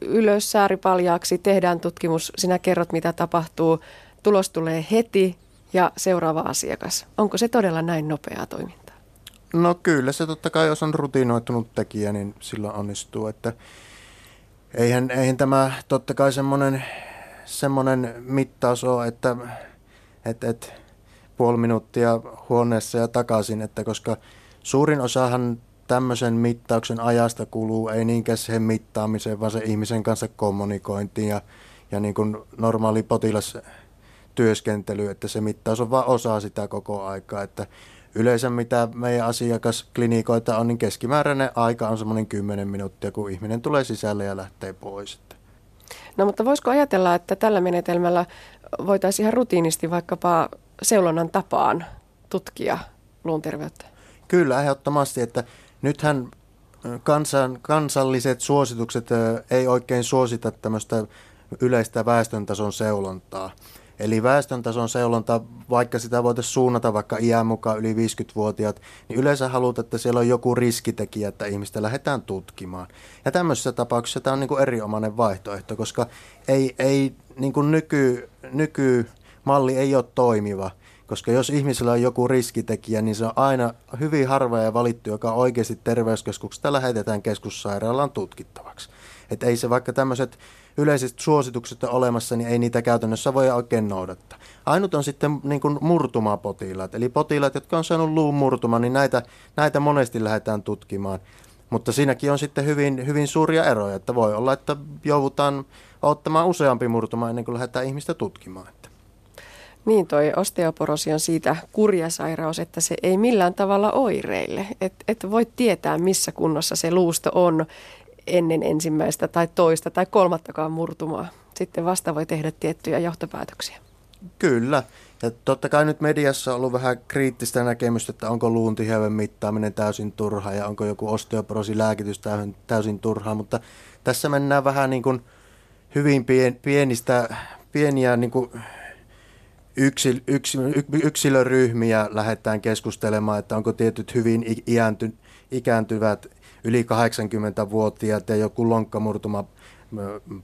Speaker 3: ylös, sääri paljaaksi, tehdään tutkimus, sinä kerrot mitä tapahtuu, tulos tulee heti ja seuraava asiakas. Onko se todella näin nopeaa toimintaa?
Speaker 6: No kyllä se totta kai, jos on rutinoitunut tekijä, niin silloin onnistuu, että eihän, eihän tämä totta kai semmoinen semmoinen mittaus ole, että, että, että puoli minuuttia huoneessa ja takaisin, että koska suurin osahan tämmöisen mittauksen ajasta kuluu ei niinkään siihen mittaamiseen, vaan se ihmisen kanssa kommunikointiin ja, ja niin kuin normaali potilastyöskentely, että se mittaus on vain osa sitä koko aikaa, että yleensä mitä meidän asiakasklinikoita on, niin keskimääräinen aika on semmoinen 10 minuuttia, kun ihminen tulee sisälle ja lähtee pois.
Speaker 3: No mutta voisiko ajatella, että tällä menetelmällä voitaisiin ihan rutiinisti vaikkapa seulonnan tapaan tutkia luun terveyttä?
Speaker 6: Kyllä, ehdottomasti, että nythän kansan, kansalliset suositukset ei oikein suosita tämmöistä yleistä väestöntason seulontaa. Eli väestöntason seulonta, vaikka sitä voitaisiin suunnata vaikka iän mukaan yli 50-vuotiaat, niin yleensä halutaan, että siellä on joku riskitekijä, että ihmistä lähdetään tutkimaan. Ja tämmöisessä tapauksessa tämä on niin kuin erinomainen vaihtoehto, koska ei, ei niin kuin nyky, nykymalli ei ole toimiva. Koska jos ihmisellä on joku riskitekijä, niin se on aina hyvin harva ja valittu, joka oikeasti terveyskeskuksesta lähetetään keskussairaalaan tutkittavaksi. Että ei se vaikka tämmöiset yleiset suositukset on olemassa, niin ei niitä käytännössä voi oikein noudattaa. Ainut on sitten niin kuin murtumapotilaat, eli potilaat, jotka on saanut luun murtuma, niin näitä, näitä monesti lähdetään tutkimaan. Mutta siinäkin on sitten hyvin, hyvin suuria eroja, että voi olla, että joudutaan ottamaan useampi murtuma ennen kuin lähdetään ihmistä tutkimaan.
Speaker 3: Niin, toi osteoporosi on siitä kurja sairaus, että se ei millään tavalla oireille. Että et voi tietää, missä kunnossa se luusto on ennen ensimmäistä tai toista tai kolmattakaan murtumaa. Sitten vasta voi tehdä tiettyjä johtopäätöksiä.
Speaker 6: Kyllä. Ja totta kai nyt mediassa on ollut vähän kriittistä näkemystä, että onko luun mittaaminen täysin turha ja onko joku lääkitys täysin, täysin turha, mutta tässä mennään vähän niin kuin hyvin pien, pienistä, pieniä niin kuin yksil, yksil, yksilöryhmiä lähdetään keskustelemaan, että onko tietyt hyvin iänty, ikääntyvät yli 80-vuotiaat ja joku lonkkamurtuma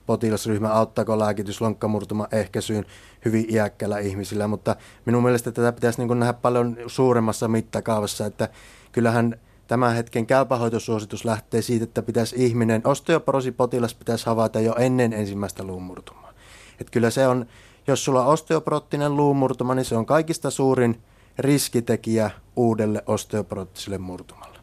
Speaker 6: potilasryhmä, auttaako lääkitys lonkkamurtuma ehkäisyyn hyvin iäkkäillä ihmisillä, mutta minun mielestä tätä pitäisi niin nähdä paljon suuremmassa mittakaavassa, että kyllähän tämän hetken käypähoitosuositus lähtee siitä, että pitäisi ihminen, osteoporosipotilas pitäisi havaita jo ennen ensimmäistä luumurtumaa. Että kyllä se on, jos sulla on osteoporoottinen luumurtuma, niin se on kaikista suurin riskitekijä uudelle osteoporoottiselle murtumalle.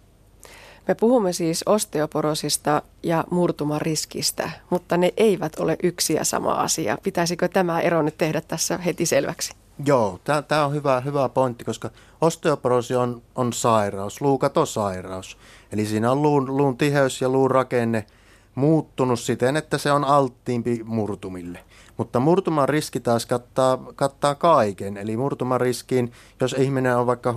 Speaker 3: Me puhumme siis osteoporosista ja murtumariskistä, mutta ne eivät ole yksi ja sama asia. Pitäisikö tämä ero nyt tehdä tässä heti selväksi?
Speaker 6: Joo, tämä on hyvä, hyvä pointti, koska osteoporosi on, on sairaus, luukatosairaus. Eli siinä on luun, luun tiheys ja luun rakenne muuttunut siten, että se on alttiimpi murtumille. Mutta murtuman riski taas kattaa, kattaa kaiken. Eli murtuman riskiin, jos ihminen on vaikka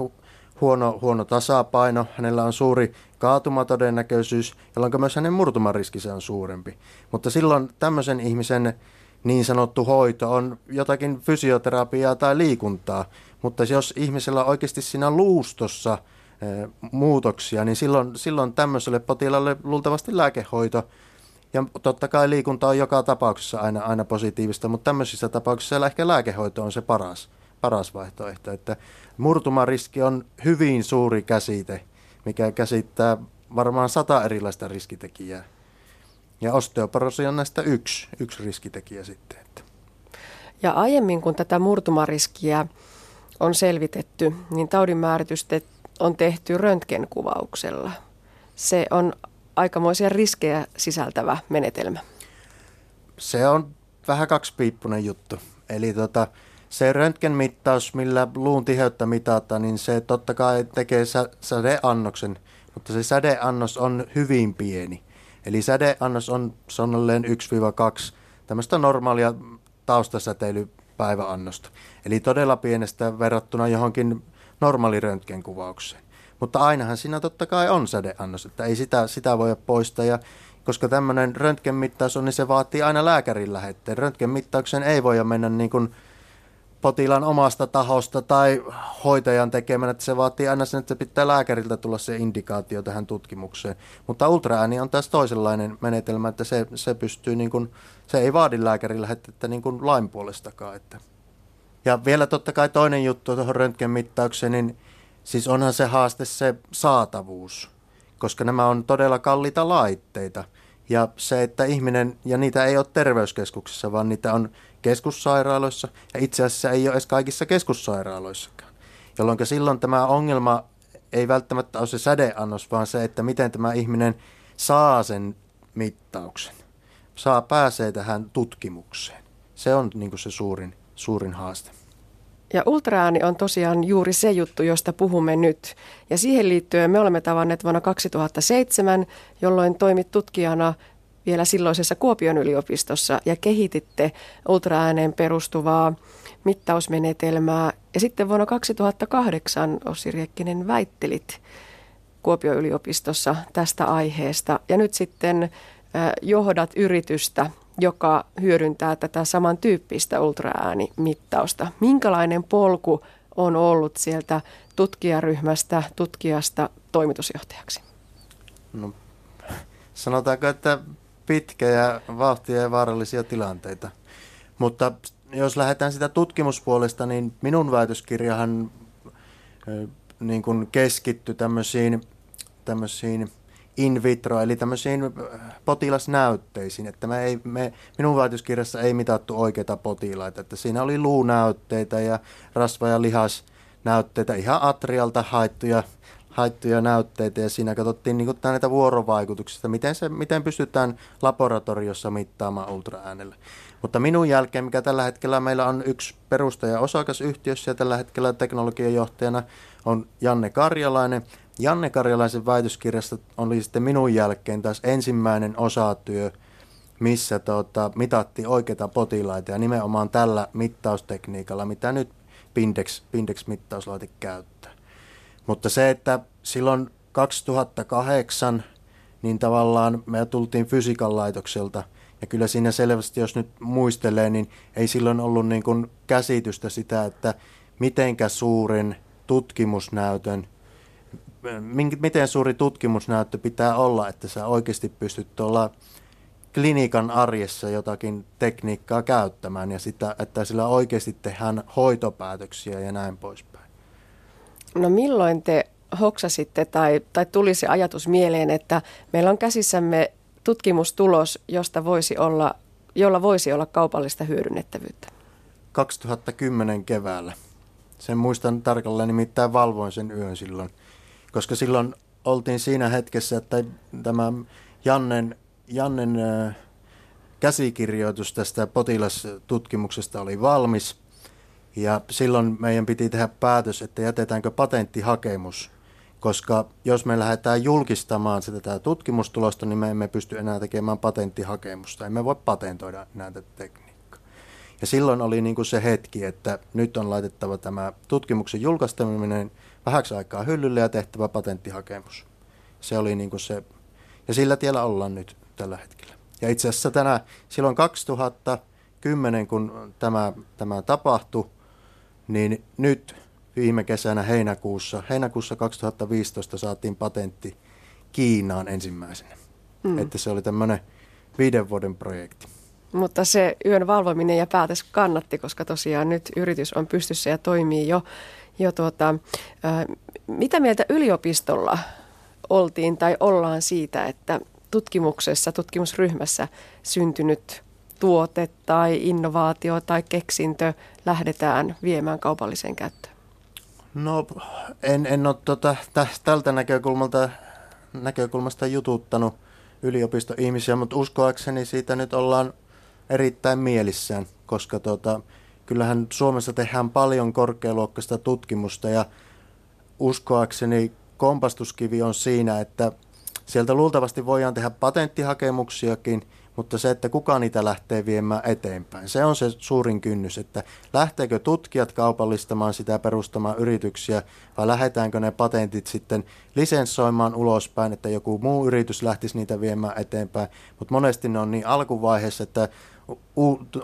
Speaker 6: huono, huono tasapaino, hänellä on suuri kaatumatodennäköisyys, jolloin myös hänen murtumariskinsä on suurempi. Mutta silloin tämmöisen ihmisen niin sanottu hoito on jotakin fysioterapiaa tai liikuntaa, mutta jos ihmisellä on oikeasti siinä luustossa e, muutoksia, niin silloin, silloin tämmöiselle potilaalle luultavasti lääkehoito ja totta kai liikunta on joka tapauksessa aina, aina positiivista, mutta tämmöisissä tapauksissa ehkä lääkehoito on se paras, paras vaihtoehto. Että murtumariski on hyvin suuri käsite, mikä käsittää varmaan sata erilaista riskitekijää. Ja osteoporosi on näistä yksi, yksi riskitekijä sitten. Että.
Speaker 3: Ja aiemmin kun tätä murtumariskiä on selvitetty, niin taudinmääritystä on tehty röntgenkuvauksella. Se on aikamoisia riskejä sisältävä menetelmä.
Speaker 6: Se on vähän kaksipiippunen juttu. Eli tota, se röntgenmittaus, millä luun tiheyttä mitataan, niin se totta kai tekee sä, sädeannoksen, mutta se sädeannos on hyvin pieni. Eli sädeannos on sonnolleen 1-2 tämmöistä normaalia taustasäteilypäiväannosta. Eli todella pienestä verrattuna johonkin normaali röntgenkuvaukseen. Mutta ainahan siinä totta kai on sädeannos, että ei sitä, sitä voi poistaa. Ja koska tämmöinen röntgenmittaus on, niin se vaatii aina lääkärin lähetteen. Röntgenmittauksen ei voi mennä niin kuin potilaan omasta tahosta tai hoitajan tekemänä, että se vaatii aina sen, että se pitää lääkäriltä tulla se indikaatio tähän tutkimukseen. Mutta ultraääni on taas toisenlainen menetelmä, että se, se pystyy niin kuin, se ei vaadi lääkärin lähetettä niin kuin lain puolestakaan. Että. Ja vielä totta kai toinen juttu tuohon röntgenmittaukseen, niin siis onhan se haaste se saatavuus, koska nämä on todella kalliita laitteita. Ja se, että ihminen, ja niitä ei ole terveyskeskuksessa, vaan niitä on keskussairaaloissa, ja itse asiassa ei ole edes kaikissa keskussairaaloissakaan. Jolloin silloin tämä ongelma ei välttämättä ole se sädeannos, vaan se, että miten tämä ihminen saa sen mittauksen, saa pääsee tähän tutkimukseen. Se on niin se suurin, suurin haaste.
Speaker 3: Ja ultraääni on tosiaan juuri se juttu, josta puhumme nyt. Ja siihen liittyen me olemme tavanneet vuonna 2007, jolloin toimit tutkijana vielä silloisessa Kuopion yliopistossa ja kehititte ultraääneen perustuvaa mittausmenetelmää. Ja sitten vuonna 2008 Ossi Riekkinen väittelit Kuopion yliopistossa tästä aiheesta. Ja nyt sitten johdat yritystä, joka hyödyntää tätä samantyyppistä ultraäänimittausta. Minkälainen polku on ollut sieltä tutkijaryhmästä, tutkijasta toimitusjohtajaksi?
Speaker 6: No, sanotaanko, että pitkä ja vauhtia ja vaarallisia tilanteita. Mutta jos lähdetään sitä tutkimuspuolesta, niin minun väitöskirjahan niin keskittyi tämmöisiin, tämmöisiin in vitro, eli tämmöisiin potilasnäytteisiin, että me ei, me, minun väitöskirjassa ei mitattu oikeita potilaita, että siinä oli luunäytteitä ja rasva- ja lihasnäytteitä, ihan atrialta haettuja haittuja näytteitä ja siinä katsottiin niin näitä vuorovaikutuksia, miten, se, miten pystytään laboratoriossa mittaamaan ultraäänellä. Mutta minun jälkeen, mikä tällä hetkellä meillä on yksi perustaja osakasyhtiössä ja tällä hetkellä teknologiajohtajana on Janne Karjalainen. Janne Karjalaisen väitöskirjasta oli sitten minun jälkeen taas ensimmäinen osatyö, missä tota, mitattiin oikeita potilaita ja nimenomaan tällä mittaustekniikalla, mitä nyt Pindex, Pindex-mittauslaite käyttää. Mutta se, että silloin 2008 niin tavallaan me tultiin fysiikan laitokselta ja kyllä siinä selvästi, jos nyt muistelee, niin ei silloin ollut niin kuin käsitystä sitä, että mitenkä suurin tutkimusnäytön, miten suuri tutkimusnäyttö pitää olla, että sä oikeasti pystyt tuolla klinikan arjessa jotakin tekniikkaa käyttämään ja sitä, että sillä oikeasti tehdään hoitopäätöksiä ja näin poispäin.
Speaker 3: No milloin te hoksasitte tai, tai tuli se ajatus mieleen, että meillä on käsissämme tutkimustulos, josta voisi olla, jolla voisi olla kaupallista hyödynnettävyyttä?
Speaker 6: 2010 keväällä. Sen muistan tarkalleen, nimittäin valvoin sen yön silloin, koska silloin oltiin siinä hetkessä, että tämä Jannen, Jannen käsikirjoitus tästä potilastutkimuksesta oli valmis – ja silloin meidän piti tehdä päätös, että jätetäänkö patenttihakemus, koska jos me lähdetään julkistamaan sitä tätä tutkimustulosta, niin me emme pysty enää tekemään patenttihakemusta. Emme voi patentoida näitä tekniikkaa. Ja silloin oli niin kuin se hetki, että nyt on laitettava tämä tutkimuksen julkaistaminen vähäksi aikaa hyllylle ja tehtävä patenttihakemus. Se oli niin kuin se, ja sillä tiellä ollaan nyt tällä hetkellä. Ja itse asiassa tänä, silloin 2010, kun tämä, tämä tapahtui, niin nyt viime kesänä heinäkuussa, heinäkuussa 2015 saatiin patentti Kiinaan ensimmäisenä. Mm. Että se oli tämmöinen viiden vuoden projekti.
Speaker 3: Mutta se yön valvominen ja päätös kannatti, koska tosiaan nyt yritys on pystyssä ja toimii jo. Jo tuota, mitä mieltä yliopistolla oltiin tai ollaan siitä, että tutkimuksessa, tutkimusryhmässä syntynyt tuote tai innovaatio tai keksintö lähdetään viemään kaupalliseen käyttöön?
Speaker 6: No en, en ole tota, tältä näkökulmalta, näkökulmasta jututtanut yliopistoihmisiä, mutta uskoakseni siitä nyt ollaan erittäin mielissään, koska tota, kyllähän Suomessa tehdään paljon korkealuokkaista tutkimusta ja uskoakseni kompastuskivi on siinä, että sieltä luultavasti voidaan tehdä patenttihakemuksiakin, mutta se, että kuka niitä lähtee viemään eteenpäin, se on se suurin kynnys, että lähteekö tutkijat kaupallistamaan sitä perustamaan yrityksiä vai lähdetäänkö ne patentit sitten lisenssoimaan ulospäin, että joku muu yritys lähtisi niitä viemään eteenpäin, mutta monesti ne on niin alkuvaiheessa, että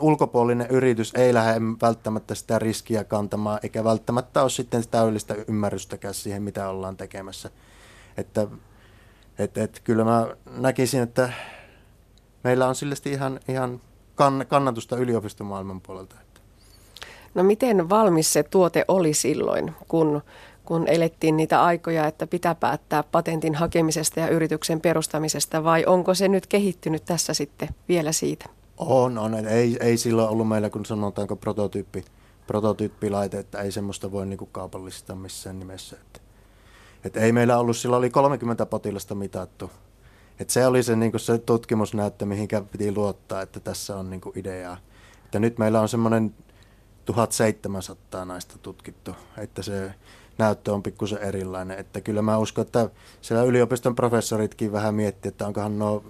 Speaker 6: ulkopuolinen yritys ei lähde välttämättä sitä riskiä kantamaan, eikä välttämättä ole sitten täydellistä ymmärrystäkään siihen, mitä ollaan tekemässä. Että et, et, kyllä mä näkisin, että meillä on sille ihan, ihan kann, kannatusta yliopistomaailman puolelta.
Speaker 3: No miten valmis se tuote oli silloin, kun, kun elettiin niitä aikoja, että pitää päättää patentin hakemisesta ja yrityksen perustamisesta, vai onko se nyt kehittynyt tässä sitten vielä siitä?
Speaker 6: On, on. Ei, ei silloin ollut meillä, kun sanotaanko prototyyppi, prototyyppilaite, että ei semmoista voi niinku kaupallistaa missään nimessä. Että, että ei meillä ollut, silloin oli 30 potilasta mitattu. Että se oli se, niinku se tutkimusnäyttö, mihinkä piti luottaa, että tässä on niinku ideaa. Että nyt meillä on semmoinen 1700 naista tutkittu, että se näyttö on pikkusen erilainen. Että kyllä mä uskon, että siellä yliopiston professoritkin vähän miettii, että onkohan nuo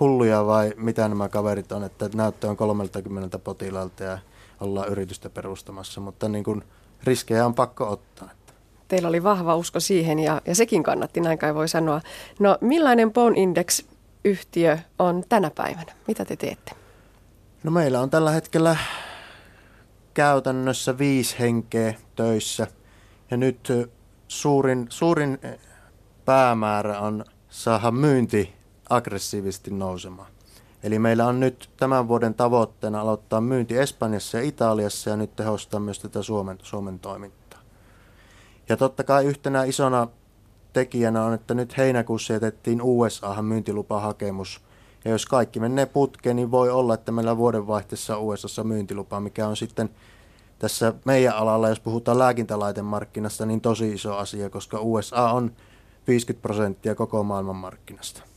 Speaker 6: hulluja vai mitä nämä kaverit on, että näyttö on 30 potilaalta ja ollaan yritystä perustamassa, mutta niin kuin riskejä on pakko ottaa.
Speaker 3: Teillä oli vahva usko siihen ja, ja sekin kannatti, näin kai voi sanoa. No millainen Bone Index-yhtiö on tänä päivänä? Mitä te teette?
Speaker 6: No meillä on tällä hetkellä käytännössä viisi henkeä töissä ja nyt suurin, suurin päämäärä on saada myynti aggressiivisesti nousemaan. Eli meillä on nyt tämän vuoden tavoitteena aloittaa myynti Espanjassa ja Italiassa ja nyt tehostaa myös tätä Suomen, Suomen toimintaa. Ja totta kai yhtenä isona tekijänä on, että nyt heinäkuussa jätettiin USAhan myyntilupahakemus. Ja jos kaikki menee putkeen, niin voi olla, että meillä vuodenvaihteessa USAssa myyntilupa, mikä on sitten tässä meidän alalla, jos puhutaan lääkintälaitemarkkinasta, niin tosi iso asia, koska USA on 50 prosenttia koko maailman markkinasta.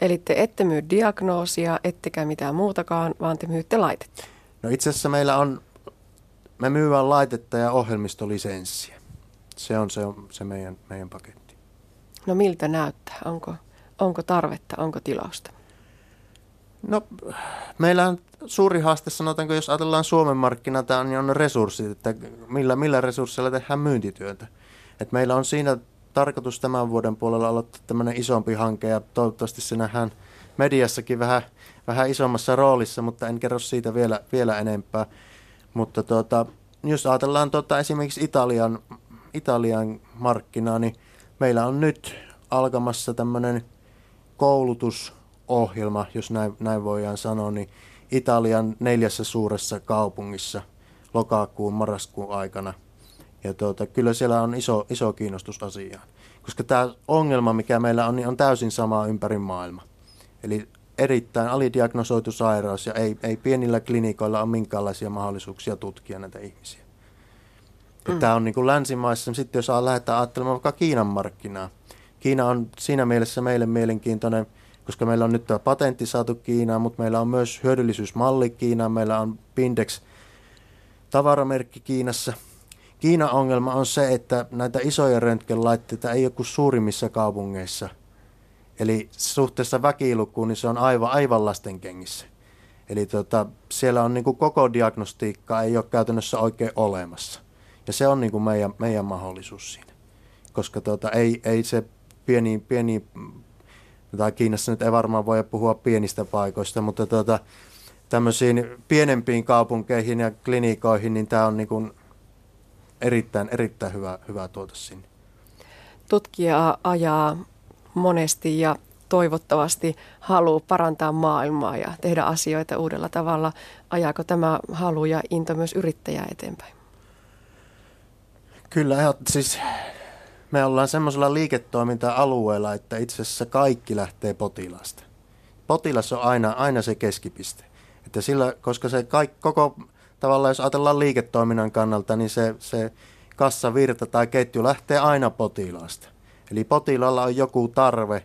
Speaker 3: Eli te ette myy diagnoosia, ettekä mitään muutakaan, vaan te myytte laitetta.
Speaker 6: No itse asiassa meillä on, me myyvään laitetta ja ohjelmistolisenssiä. Se on se, se meidän, meidän paketti.
Speaker 3: No miltä näyttää? Onko, onko tarvetta, onko tilausta?
Speaker 6: No meillä on suuri haaste, sanotaanko, jos ajatellaan Suomen markkinata, niin on resurssit, että millä, millä resursseilla tehdään myyntityötä. Et meillä on siinä tarkoitus tämän vuoden puolella aloittaa tämmöinen isompi hanke ja toivottavasti se nähdään mediassakin vähän, vähän isommassa roolissa, mutta en kerro siitä vielä, vielä enempää. Mutta tuota, jos ajatellaan tuota, esimerkiksi Italian, Italian markkinaa, niin meillä on nyt alkamassa tämmöinen koulutusohjelma, jos näin, näin voidaan sanoa, niin Italian neljässä suuressa kaupungissa lokakuun, marraskuun aikana – ja tuota, kyllä siellä on iso, iso kiinnostus asiaan. Koska tämä ongelma, mikä meillä on, niin on täysin sama ympäri maailma. Eli erittäin alidiagnosoitu sairaus ja ei, ei pienillä klinikoilla ole minkäänlaisia mahdollisuuksia tutkia näitä ihmisiä. Mm. Tämä on niin kuin länsimaissa, sitten jos lähdetään ajattelemaan vaikka Kiinan markkinaa. Kiina on siinä mielessä meille mielenkiintoinen, koska meillä on nyt tämä patentti saatu Kiinaan, mutta meillä on myös hyödyllisyysmalli Kiinaan, meillä on Pindex tavaramerkki Kiinassa – Kiinan ongelma on se, että näitä isoja röntgenlaitteita ei ole kuin suurimmissa kaupungeissa. Eli suhteessa väkilukuun niin se on aivan, aivan lasten kengissä. Eli tota, siellä on niin kuin koko diagnostiikka ei ole käytännössä oikein olemassa. Ja se on niin kuin meidän, meidän mahdollisuus siinä. Koska tota, ei, ei se pieni, pieni, tai Kiinassa nyt ei varmaan voi puhua pienistä paikoista, mutta tota, tämmöisiin pienempiin kaupunkeihin ja klinikoihin, niin tämä on niin kuin erittäin, erittäin hyvä, hyvä tuote sinne.
Speaker 3: Tutkija ajaa monesti ja toivottavasti halu parantaa maailmaa ja tehdä asioita uudella tavalla. Ajaako tämä halu ja into myös yrittäjää eteenpäin?
Speaker 6: Kyllä, siis me ollaan semmoisella liiketoiminta-alueella, että itse asiassa kaikki lähtee potilaasta. Potilas on aina, aina se keskipiste. Että sillä, koska se kaikki, koko tavallaan, jos ajatellaan liiketoiminnan kannalta, niin se, se kassavirta tai ketju lähtee aina potilaasta. Eli potilaalla on joku tarve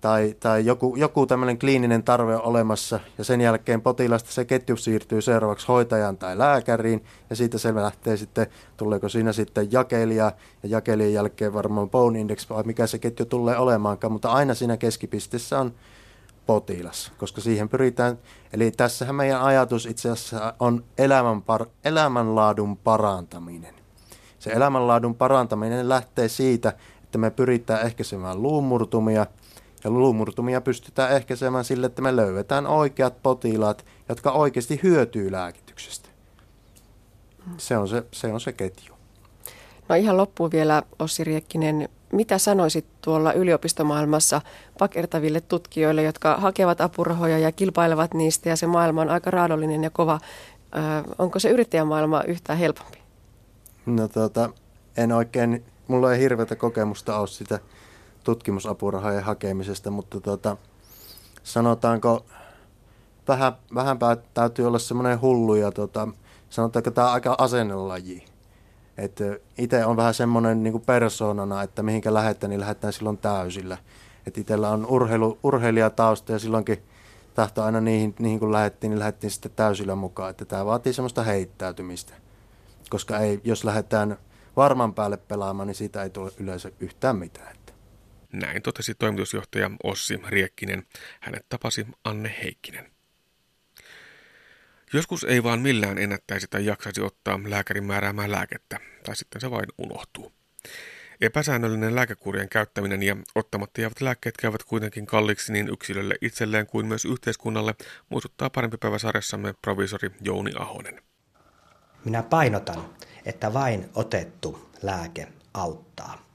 Speaker 6: tai, tai joku, joku tämmöinen kliininen tarve on olemassa ja sen jälkeen potilasta se ketju siirtyy seuraavaksi hoitajan tai lääkäriin ja siitä se lähtee sitten, tuleeko siinä sitten jakelija ja jakelijan jälkeen varmaan bone index vai mikä se ketju tulee olemaankaan, mutta aina siinä keskipisteessä on potilas, koska siihen pyritään, eli tässähän meidän ajatus itse asiassa on elämän par, elämänlaadun parantaminen. Se elämänlaadun parantaminen lähtee siitä, että me pyritään ehkäisemään luumurtumia, ja luumurtumia pystytään ehkäisemään sille, että me löydetään oikeat potilaat, jotka oikeasti hyötyy lääkityksestä. Se on se, se, on se ketju.
Speaker 3: No ihan loppuun vielä Ossi Riekkinen, mitä sanoisit tuolla yliopistomaailmassa pakertaville tutkijoille, jotka hakevat apurahoja ja kilpailevat niistä ja se maailma on aika raadollinen ja kova. Ö, onko se yrittäjämaailma yhtään helpompi?
Speaker 6: No tota, en oikein, mulla ei hirveätä kokemusta ole sitä tutkimusapurahojen hakemisesta, mutta tota, sanotaanko, vähän, vähän täytyy olla semmoinen hullu ja tota, sanotaanko tämä aika asennelaji että itse on vähän semmoinen niin persoonana, että mihinkä lähdetään, niin lähdetään silloin täysillä. Että itsellä on urheilu, urheilijatausta ja silloinkin tahto aina niihin, niihin kun lähdettiin, niin lähdettiin sitten täysillä mukaan. Että tämä vaatii semmoista heittäytymistä. Koska ei, jos lähdetään varman päälle pelaamaan, niin siitä ei tule yleensä yhtään mitään.
Speaker 2: Näin totesi toimitusjohtaja Ossi Riekkinen. Hänet tapasi Anne Heikkinen. Joskus ei vaan millään ennättäisi tai jaksaisi ottaa lääkärin määräämää lääkettä, tai sitten se vain unohtuu. Epäsäännöllinen lääkekurien käyttäminen ja ottamatta jäävät lääkkeet käyvät kuitenkin kalliiksi niin yksilölle itselleen kuin myös yhteiskunnalle, muistuttaa parempi päivä sarjassamme provisori Jouni Ahonen.
Speaker 8: Minä painotan, että vain otettu lääke auttaa.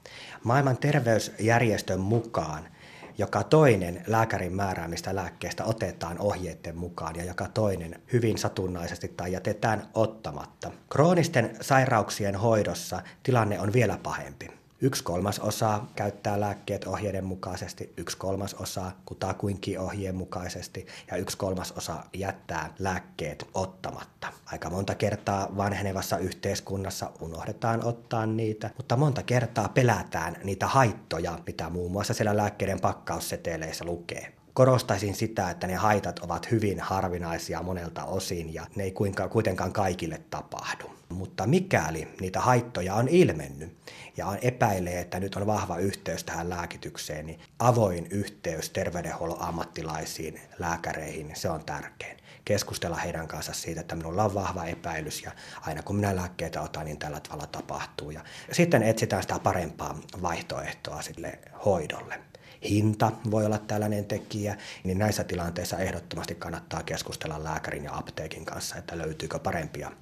Speaker 8: Maailman terveysjärjestön mukaan joka toinen lääkärin määräämistä lääkkeestä otetaan ohjeiden mukaan ja joka toinen hyvin satunnaisesti tai jätetään ottamatta. Kroonisten sairauksien hoidossa tilanne on vielä pahempi. Yksi kolmas osa käyttää lääkkeet ohjeiden mukaisesti, yksi kolmas osa kutakuinkin ohjeen mukaisesti ja yksi kolmas osa jättää lääkkeet ottamatta. Aika monta kertaa vanhenevassa yhteiskunnassa unohdetaan ottaa niitä, mutta monta kertaa pelätään niitä haittoja, mitä muun muassa siellä lääkkeiden pakkausseteleissä lukee korostaisin sitä, että ne haitat ovat hyvin harvinaisia monelta osin ja ne ei kuitenkaan kaikille tapahdu. Mutta mikäli niitä haittoja on ilmennyt ja on epäilee, että nyt on vahva yhteys tähän lääkitykseen, niin avoin yhteys terveydenhuollon ammattilaisiin, lääkäreihin, se on tärkein. Keskustella heidän kanssa siitä, että minulla on vahva epäilys ja aina kun minä lääkkeitä otan, niin tällä tavalla tapahtuu. Ja sitten etsitään sitä parempaa vaihtoehtoa sille hoidolle hinta voi olla tällainen tekijä, niin näissä tilanteissa ehdottomasti kannattaa keskustella lääkärin ja apteekin kanssa, että löytyykö parempia,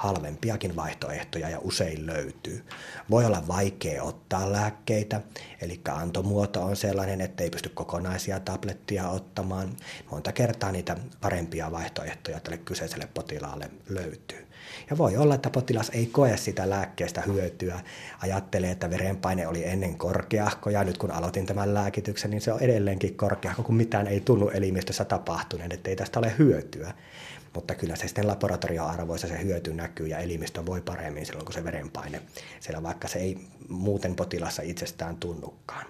Speaker 8: halvempiakin vaihtoehtoja ja usein löytyy. Voi olla vaikea ottaa lääkkeitä, eli antomuoto on sellainen, että ei pysty kokonaisia tablettia ottamaan. Monta kertaa niitä parempia vaihtoehtoja tälle kyseiselle potilaalle löytyy. Ja voi olla, että potilas ei koe sitä lääkkeestä hyötyä, ajattelee, että verenpaine oli ennen korkeahko ja nyt kun aloitin tämän lääkityksen, niin se on edelleenkin korkeahko, kun mitään ei tunnu elimistössä tapahtuneen, että ei tästä ole hyötyä. Mutta kyllä se sitten laboratorioarvoissa se hyöty näkyy ja elimistö voi paremmin silloin, kun se verenpaine siellä, vaikka se ei muuten potilassa itsestään tunnukaan.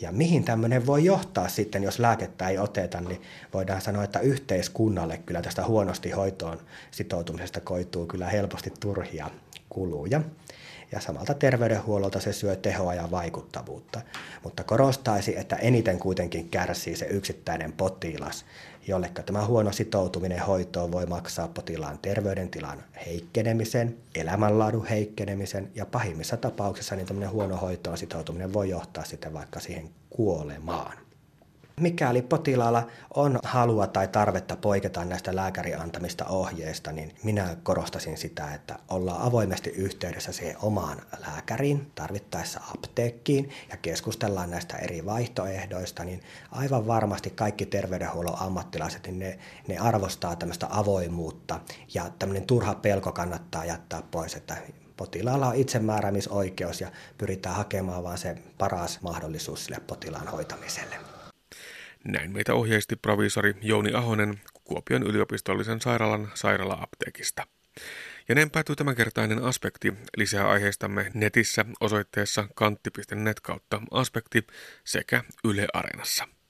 Speaker 8: Ja mihin tämmöinen voi johtaa sitten, jos lääkettä ei oteta, niin voidaan sanoa, että yhteiskunnalle kyllä tästä huonosti hoitoon sitoutumisesta koituu kyllä helposti turhia kuluja. Ja samalta terveydenhuollolta se syö tehoa ja vaikuttavuutta. Mutta korostaisi, että eniten kuitenkin kärsii se yksittäinen potilas, jolle tämä huono sitoutuminen hoitoon voi maksaa potilaan terveydentilan heikkenemisen, elämänlaadun heikkenemisen ja pahimmissa tapauksissa niin huono hoitoon sitoutuminen voi johtaa sitten vaikka siihen kuolemaan. Mikäli potilaalla on halua tai tarvetta poiketa näistä lääkärin antamista ohjeista, niin minä korostasin sitä, että ollaan avoimesti yhteydessä siihen omaan lääkäriin, tarvittaessa apteekkiin ja keskustellaan näistä eri vaihtoehdoista, niin aivan varmasti kaikki terveydenhuollon ammattilaiset, niin ne, ne arvostaa tämmöistä avoimuutta ja tämmöinen turha pelko kannattaa jättää pois, että potilaalla on itsemääräämisoikeus ja pyritään hakemaan vaan se paras mahdollisuus sille potilaan hoitamiselle.
Speaker 2: Näin meitä ohjeisti proviisori Jouni Ahonen Kuopion yliopistollisen sairaalan sairaala-apteekista. Ja näin päätyy tämänkertainen aspekti. Lisää aiheistamme netissä osoitteessa kantti.net kautta aspekti sekä Yle Areenassa.